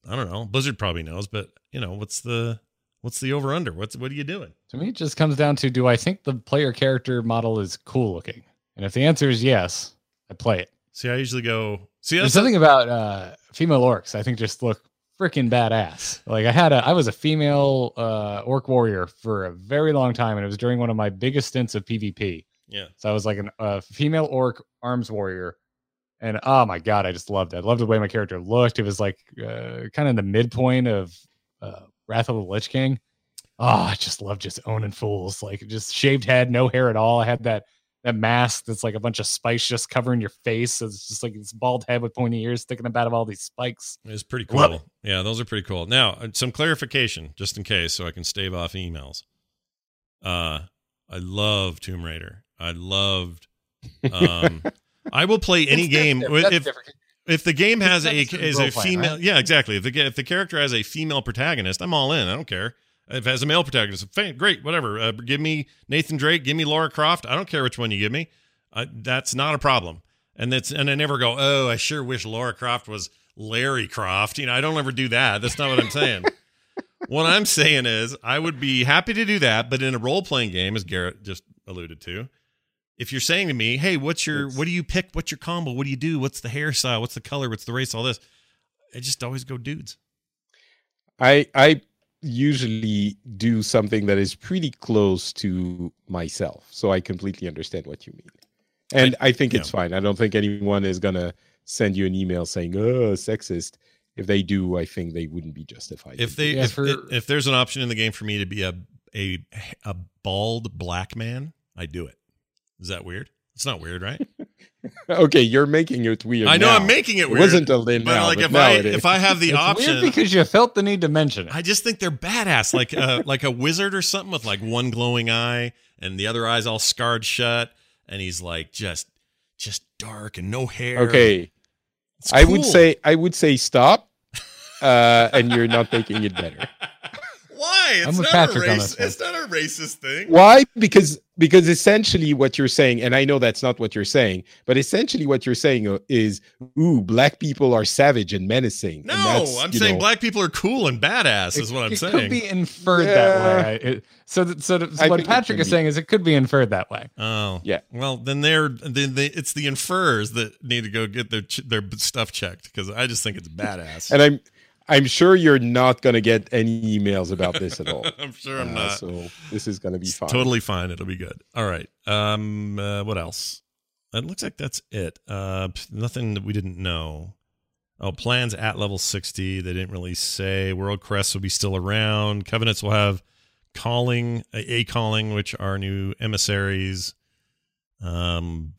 I don't know. Blizzard probably knows, but you know, what's the what's the over under? What's what are you doing? To me, it just comes down to do I think the player character model is cool looking? And if the answer is yes, I play it. See, I usually go See, There's something about uh, female orcs I think just look freaking badass. Like I had a I was a female uh, orc warrior for a very long time, and it was during one of my biggest stints of PvP. yeah. So I was like a uh, female orc arms warrior, and oh my god, I just loved it. I loved the way my character looked. It was like uh, kind of the midpoint of uh, Wrath of the Lich King. Oh, I just love just owning fools. Like just shaved head, no hair at all. I had that that mask that's like a bunch of spikes just covering your face. So it's just like this bald head with pointy ears sticking up out of all these spikes. It's pretty cool. Yeah, those are pretty cool. Now, uh, some clarification, just in case, so I can stave off emails. Uh, I love Tomb Raider. I loved. Um, I will play any game with- if if the game has a is a female. right? Yeah, exactly. If the if the character has a female protagonist, I'm all in. I don't care. If it has a male protagonist, great, whatever. Uh, give me Nathan Drake. Give me Lara Croft. I don't care which one you give me. Uh, that's not a problem. And that's and I never go. Oh, I sure wish Lara Croft was Larry Croft. You know, I don't ever do that. That's not what I'm saying. what I'm saying is, I would be happy to do that, but in a role playing game, as Garrett just alluded to, if you're saying to me, "Hey, what's your It's- what do you pick? What's your combo? What do you do? What's the hairstyle? What's the color? What's the race? All this," I just always go dudes. I I usually do something that is pretty close to myself, so I completely understand what you mean, and I, think it's fine. I don't think anyone is gonna send you an email saying "oh sexist." If they do, I think they wouldn't be justified. If they Yeah, if, for- if there's an option in the game for me to be a a a bald black man, I do it. Is that weird? It's not weird, right? okay, you're making it weird. I know now. I'm making it weird. It wasn't a but now, like but if I if I have the It's option, weird because you felt the need to mention it. I just think they're badass, like uh, like a wizard or something with like one glowing eye and the other eye's all scarred shut, and he's like just just dark and no hair. okay, It's I would say I would say stop, uh, and you're not making it better. why? It's I'm not Patrick a race. It's not a racist thing. Why? Because because essentially what you're saying, and I know that's not what you're saying, but essentially what you're saying uh, is, ooh, black people are savage and menacing. and No, that's, I'm you saying know- black people are cool and badass. Is what I'm it saying. It could be inferred that way. It- so, th- so, th- so what Patrick is be. saying is it could be inferred that way. Oh, Yeah. Well, then they're then they, it's the inferers that need to go get their ch- their stuff checked because I just think it's badass. And I'm I'm sure you're not gonna get any emails about this at all. I'm sure I'm Uh, not. So this is gonna be It's fine. totally fine. It'll be good. All right. Um. Uh, what else? It looks like that's it. Uh. Nothing that we didn't know. Oh, plans at level sixty. They didn't really say. World crests will be still around. Covenants will have calling a, a calling, which are new emissaries. Um.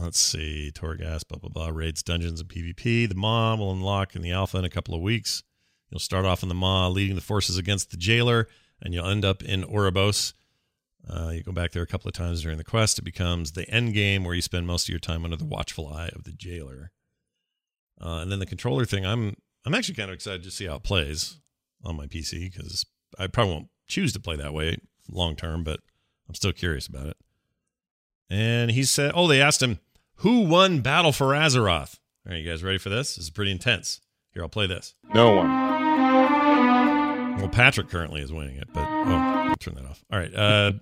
Let's see. Torghast, blah blah blah. Raids, dungeons, and PvP. The Maw will unlock in the alpha in a couple of weeks. You'll start off in the Maw, leading the forces against the jailer, and you'll end up in Oribos. Uh, you go back there a couple of times during the quest. It becomes the end game where you spend most of your time under the watchful eye of the jailer. Uh, and then the controller thing, I'm I'm actually kind of excited to see how it plays on my PC because I probably won't choose to play that way long term, but I'm still curious about it. And he said, "Oh, they asked him who won Battle for Azeroth." Are you guys ready for this? This is pretty intense. Here, I'll play this. No one. Well, Patrick currently is winning it, but oh, I'll turn that off. All right. Uh,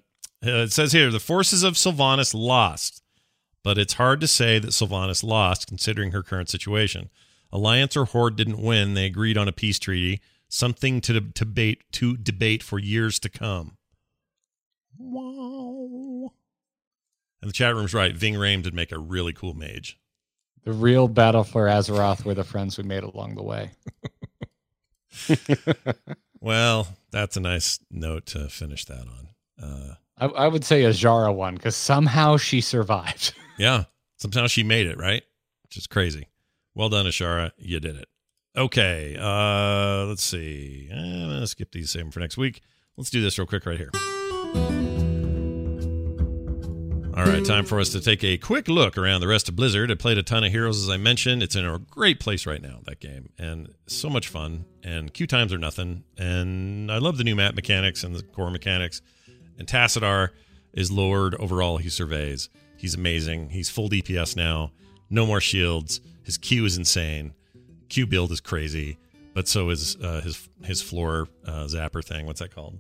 it says here the forces of Sylvanas lost, but it's hard to say that Sylvanas lost considering her current situation. Alliance or Horde didn't win. They agreed on a peace treaty, something to debate to debate for years to come. Wow. And the chat room's right. Ving Rhames would make a really cool mage. The real battle for Azeroth were the friends we made along the way. Well, that's a nice note to finish that on. Uh, I, I would say Azshara won because somehow she survived. yeah, somehow she made it, right? Which is crazy. Well done, Azshara. You did it. Okay, uh, let's see. I'm gonna skip these, same for next week. Let's do this real quick right here. All right, time for us to take a quick look around the rest of Blizzard. I played a ton of Heroes, as I mentioned. It's in a great place right now, that game, and so much fun. And queue times are nothing. And I love the new map mechanics and the core mechanics. And Tassadar is Lord overall. He surveys. He's amazing. He's full DPS now. No more shields. His Q is insane. Q build is crazy, but so is uh, his his floor uh, zapper thing. What's that called?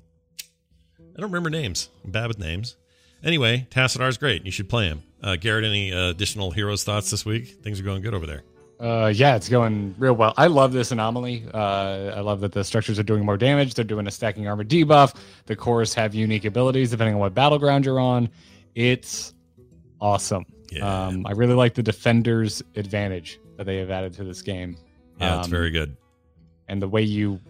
I don't remember names. I'm bad with names. Anyway, Tassadar's great. You should play him. Uh, Garrett, any uh, additional heroes thoughts this week? Things are going good over there. Uh, yeah, it's going real well. I love this anomaly. Uh, I love that the structures are doing more damage. They're doing a stacking armor debuff. The cores have unique abilities depending on what battleground you're on. It's awesome. Yeah. Um, I really like the defender's advantage that they have added to this game. Yeah, it's Um, very good. and the way you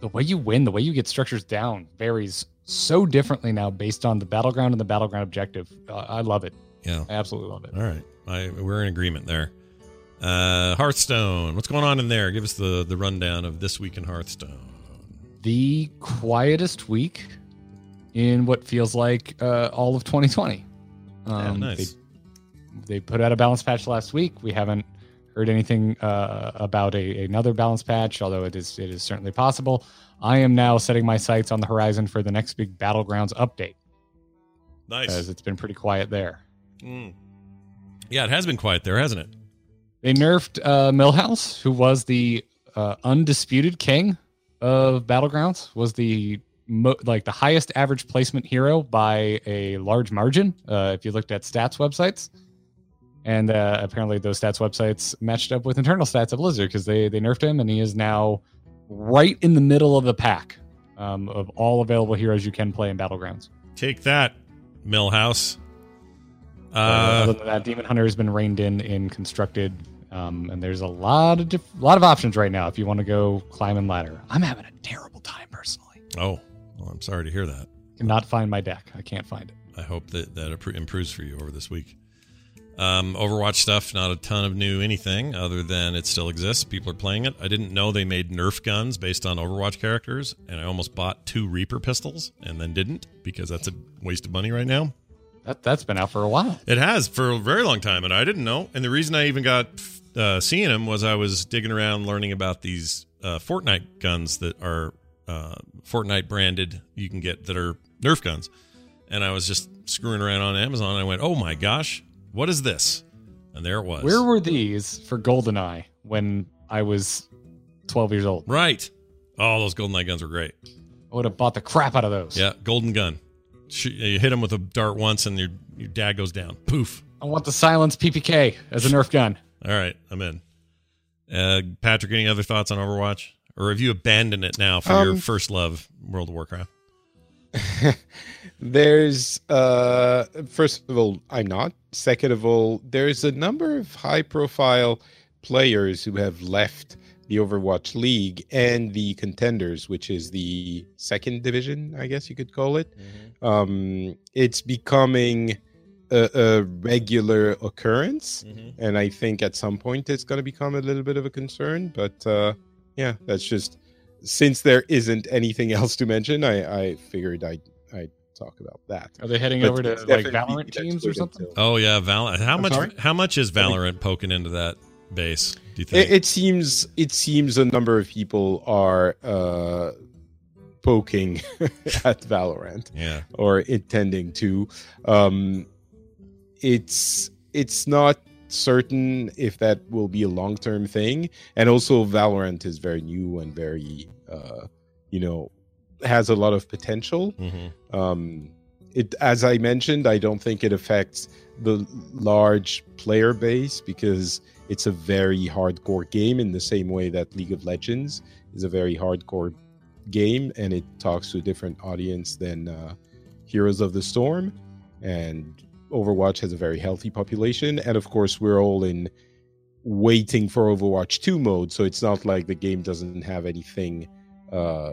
the way you win the way you get structures down varies so differently now based on the battleground and the battleground objective uh, i love it Yeah. i absolutely love it All right. I, we're in agreement there. Uh, Hearthstone. What's going on in there? Give us the, the rundown of this week in Hearthstone. the quietest week in what feels like uh, all of 2020 Yeah, um, nice. they, they put out a balance patch last week we haven't heard anything uh, about a, another balance patch although it is it is certainly possible i am now setting my sights on the horizon for the next big battlegrounds update Nice. because it's been pretty quiet there Mm. Yeah, it has been quiet there, hasn't it? They nerfed uh, Millhouse, who was the uh, undisputed king of Battlegrounds, was the mo- like the highest average placement hero by a large margin. Uh, if you looked at stats websites, and uh, apparently those stats websites matched up with internal stats of Blizzard because they they nerfed him, and he is now right in the middle of the pack um, of all available heroes you can play in Battlegrounds. Take that, Millhouse. Uh, other than that, Demon Hunter has been reined in in constructed, um, and there's a lot of diff- lot of options right now if you want to go climbing ladder. I'm having a terrible time personally. oh, well, I'm sorry to hear that. Cannot find my deck. I can't find it. I hope that that improves for you over this week. Um, Overwatch stuff, not a ton of new anything other than it still exists. People are playing it. I didn't know they made Nerf guns based on Overwatch characters, and I almost bought two Reaper pistols and then didn't because that's a waste of money right now. That that's been out for a while. It has for a very long time, and I didn't know. And the reason I even got uh, seeing them was I was digging around learning about these uh, Fortnite guns that are uh, Fortnite branded. You can get that are Nerf guns, and I was just screwing around on Amazon. And I went, "Oh my gosh, what is this?" And there it was. Where were these for GoldenEye when I was 12 years old? right? Oh, those GoldenEye guns were great. I would have bought the crap out of those. Yeah, golden gun. Sh- You hit him with a dart once, and your your dad goes down. Poof. I want the silence PPK as a Nerf gun. All right, I'm in. Uh, Patrick, any other thoughts on Overwatch, or have you abandoned it now for your Um, first love, World of Warcraft? There's uh first of all, I'm not. Second of all, there's a number of high profile players who have left the Overwatch League and the contenders, which is the second division, I guess you could call it. Um it's becoming a, a regular occurrence. And I think at some point it's gonna become a little bit of a concern. But uh yeah, that's just since there isn't anything else to mention, I, I figured I'd I'd talk about that. Are they heading But over to like definitely Valorant teams or something? till- Oh yeah, Valorant. How I'm much? sorry? How much is Valorant poking into that base? Do you think? It, it seems it seems a number of people are uh, poking at Valorant Yeah. or intending to. Um, it's it's not certain if that will be a long term thing, and also Valorant is very new and very, uh, you know, has a lot of potential. hmm Um, it, as I mentioned, I don't think it affects the large player base because it's a very hardcore game in the same way that League of Legends is a very hardcore game and it talks to a different audience than uh, Heroes of the Storm. And Overwatch has a very healthy population. And of course, we're all in waiting for Overwatch 2 mode. So it's not like the game doesn't have anything, uh,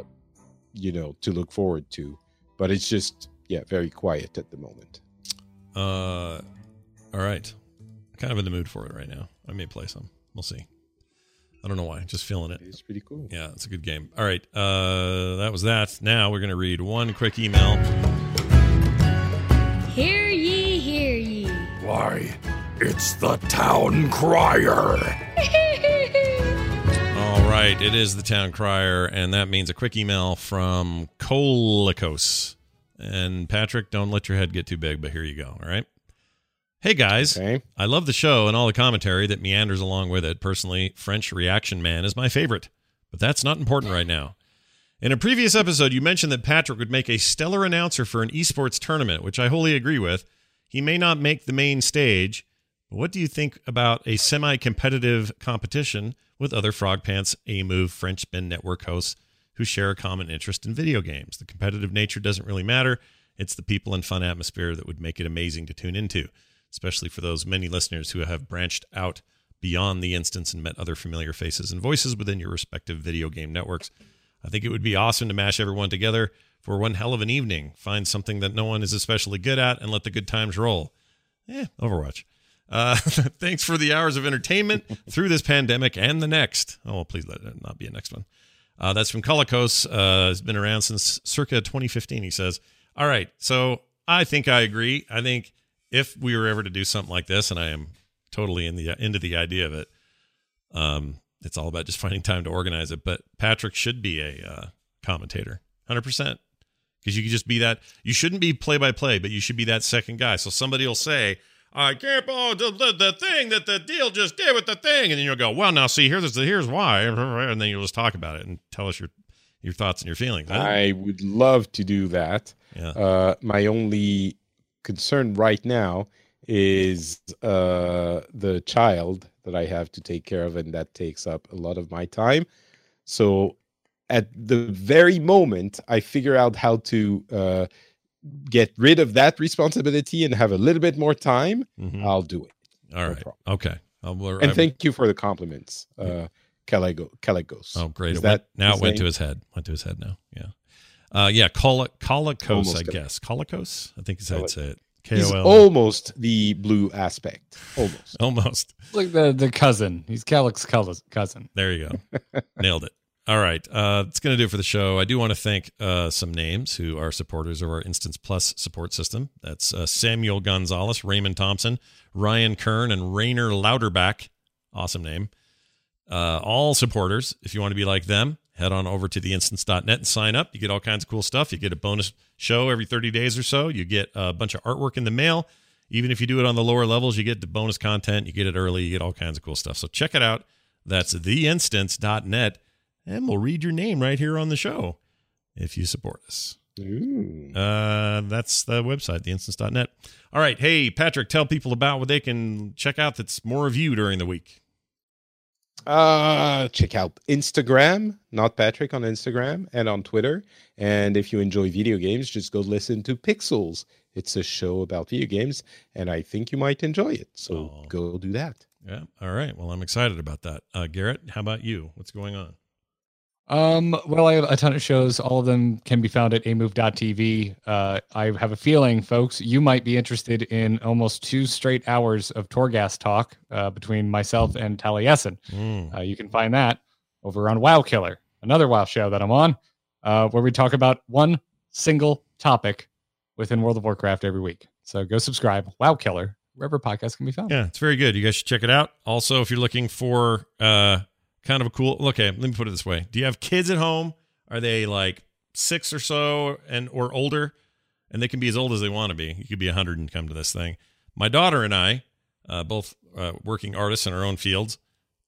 you know, to look forward to. But it's just, yeah, very quiet at the moment. Uh, all right. Kind of in the mood for it right now. I may play some. We'll see. I don't know why. Just feeling it. It's pretty cool. Yeah, it's a good game. All right. Uh, that was that. Now we're going to read one quick email. Hear ye, hear ye. Why, it's the town crier. All right. It is the town crier, and that means a quick email from Colicos. And Patrick, don't let your head get too big, but here you go. All right. Hey guys, Okay. I love the show and all the commentary that meanders along with it. Personally, French Reaction Man is my favorite, but that's not important right now. In a previous episode, you mentioned that Patrick would make a stellar announcer for an esports tournament, which I wholly agree with. He may not make the main stage, but what do you think about a semi competitive competition with other Frog Pants A Move French Spin Network hosts who share a common interest in video games? The competitive nature doesn't really matter. It's the people and fun atmosphere that would make it amazing to tune into especially for those many listeners who have branched out beyond the instance and met other familiar faces and voices within your respective video game networks. I think it would be awesome to mash everyone together for one hell of an evening. Find something that no one is especially good at and let the good times roll. Eh, Overwatch. Uh, thanks for the hours of entertainment through this pandemic and the next. Oh, please let it not be a next one. Uh, that's from Colicos. Uh, has been around since circa 2015. He says, "All right, so I think I agree. I think if we were ever to do something like this, and I am totally in the into the idea of it, um, it's all about just finding time to organize it. But Patrick should be a uh, commentator, hundred percent, because you could just be that. You shouldn't be play by play, but you should be that second guy. So somebody will say." I can't oh, the, the the thing that the deal just did with the thing, and then you'll go, well, now see here's the here's why, and then you'll just talk about it and tell us your your thoughts and your feelings. I would love to do that. yeah, Uh, my only concern right now is uh, the child that I have to take care of, and that takes up a lot of my time. So, at the very moment I figure out how to uh, get rid of that responsibility and have a little bit more time, Mhm. I'll do it. all no right, problem. okay. I'll, And I'm- thank you for the compliments, uh, Caligo, Caligos. Oh, great! Is It went, that now it his went to his head. Went to his head now. Yeah, uh, yeah. Col- Colicos, I guess. Colicos. I think is how I'd Colic- say it. K He's almost the blue aspect. Almost. Almost. Like the the cousin. He's Kalec's cousin. There you go. Nailed it. All right. Uh, it's going to do it for the show. I do want to thank uh, some names who are supporters of our Instance Plus support system. That's uh, Samuel Gonzalez, Raymond Thompson, Ryan Kern, and Rainer Lauterbach. Awesome name. Uh, all supporters, if you want to be like them, head on over to theinstance.net and sign up. You get all kinds of cool stuff. You get a bonus show every 30 days or so. You get a bunch of artwork in the mail. Even if you do it on the lower levels, you get the bonus content. You get it early. You get all kinds of cool stuff. So check it out. That's theinstance.net. And we'll read your name right here on the show if you support us. Ooh. Uh, that's the website, theinstance.net. All right. Hey, Patrick, tell people about what they can check out that's more of you during the week. Uh, check out Instagram, not Patrick on Instagram and on Twitter. And if you enjoy video games, just go listen to Pixels. It's a show about video games, and I think you might enjoy it. So Oh. go do that. Yeah. All right. Well, I'm excited about that. Uh, Garrett, how about you? What's going on? Um, well, I have a ton of shows. All of them can be found at amove.tv. Uh, I have a feeling, folks, you might be interested in almost two straight hours of Torghast talk uh, between myself and Taliesin. Mm. Uh, you can find that over on WoW Killer, another WoW show that I'm on, uh, where we talk about one single topic within World of Warcraft every week. So go subscribe, WoW Killer, wherever podcasts can be found. Yeah, it's very good. You guys should check it out. Also, if you're looking for uh kind of a cool okay, let me put it this way. Do you have kids at home? Are they like six or so and or older, and they can be as old as they want to be. You could be 100 and come to this thing. My daughter and I, uh, both uh, working artists in our own fields,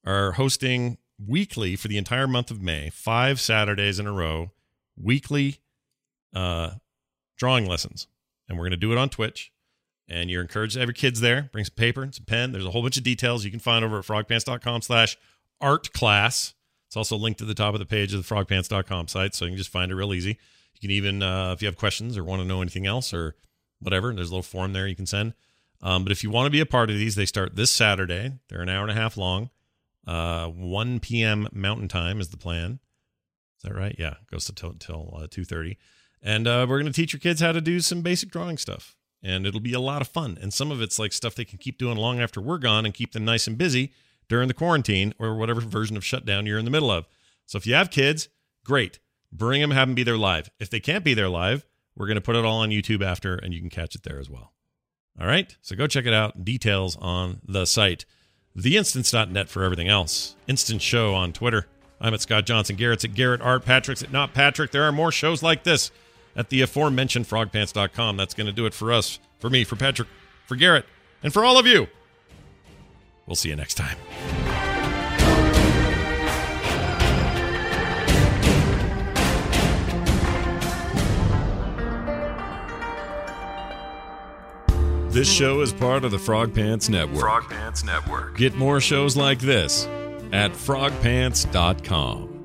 are hosting weekly for the entire month of May, five Saturdays in a row, weekly uh, drawing lessons. And we're going to do it on Twitch. And you're encouraged to have your kids there. Bring some paper and some pen. There's a whole bunch of details you can find over at frogpants.com slash art class. It's also linked to the top of the page of the frogpants.com site, so you can just find it real easy. You can even, uh, if you have questions or want to know anything else or whatever, there's a little form there you can send. Um, but if you want to be a part of these, they start this Saturday. They're an hour and a half long. Uh, 1 p.m. Mountain Time is the plan. Is that right? Yeah, goes to till, till uh, 2:30, and uh, we're going to teach your kids how to do some basic drawing stuff, and it'll be a lot of fun. And some of it's like stuff they can keep doing long after we're gone and keep them nice and busy during the quarantine or whatever version of shutdown you're in the middle of. So if you have kids, great, bring them, have them be there live. If they can't be there live, we're going to put it all on YouTube after, and you can catch it there as well. All right, so go check it out. Details on the site theinstance.net for everything else. Instant Show on Twitter. I'm at Scott Johnson. Garrett's at Garrett Art. Patrick's at Not Patrick. There are more shows like this at the aforementioned frogpants.com. That's going to do it for us, for me, for Patrick, for Garrett, and for all of you. We'll see you next time. This show is part of the Frog Pants Network. Frog Pants Network. Get more shows like this at frogpants.com.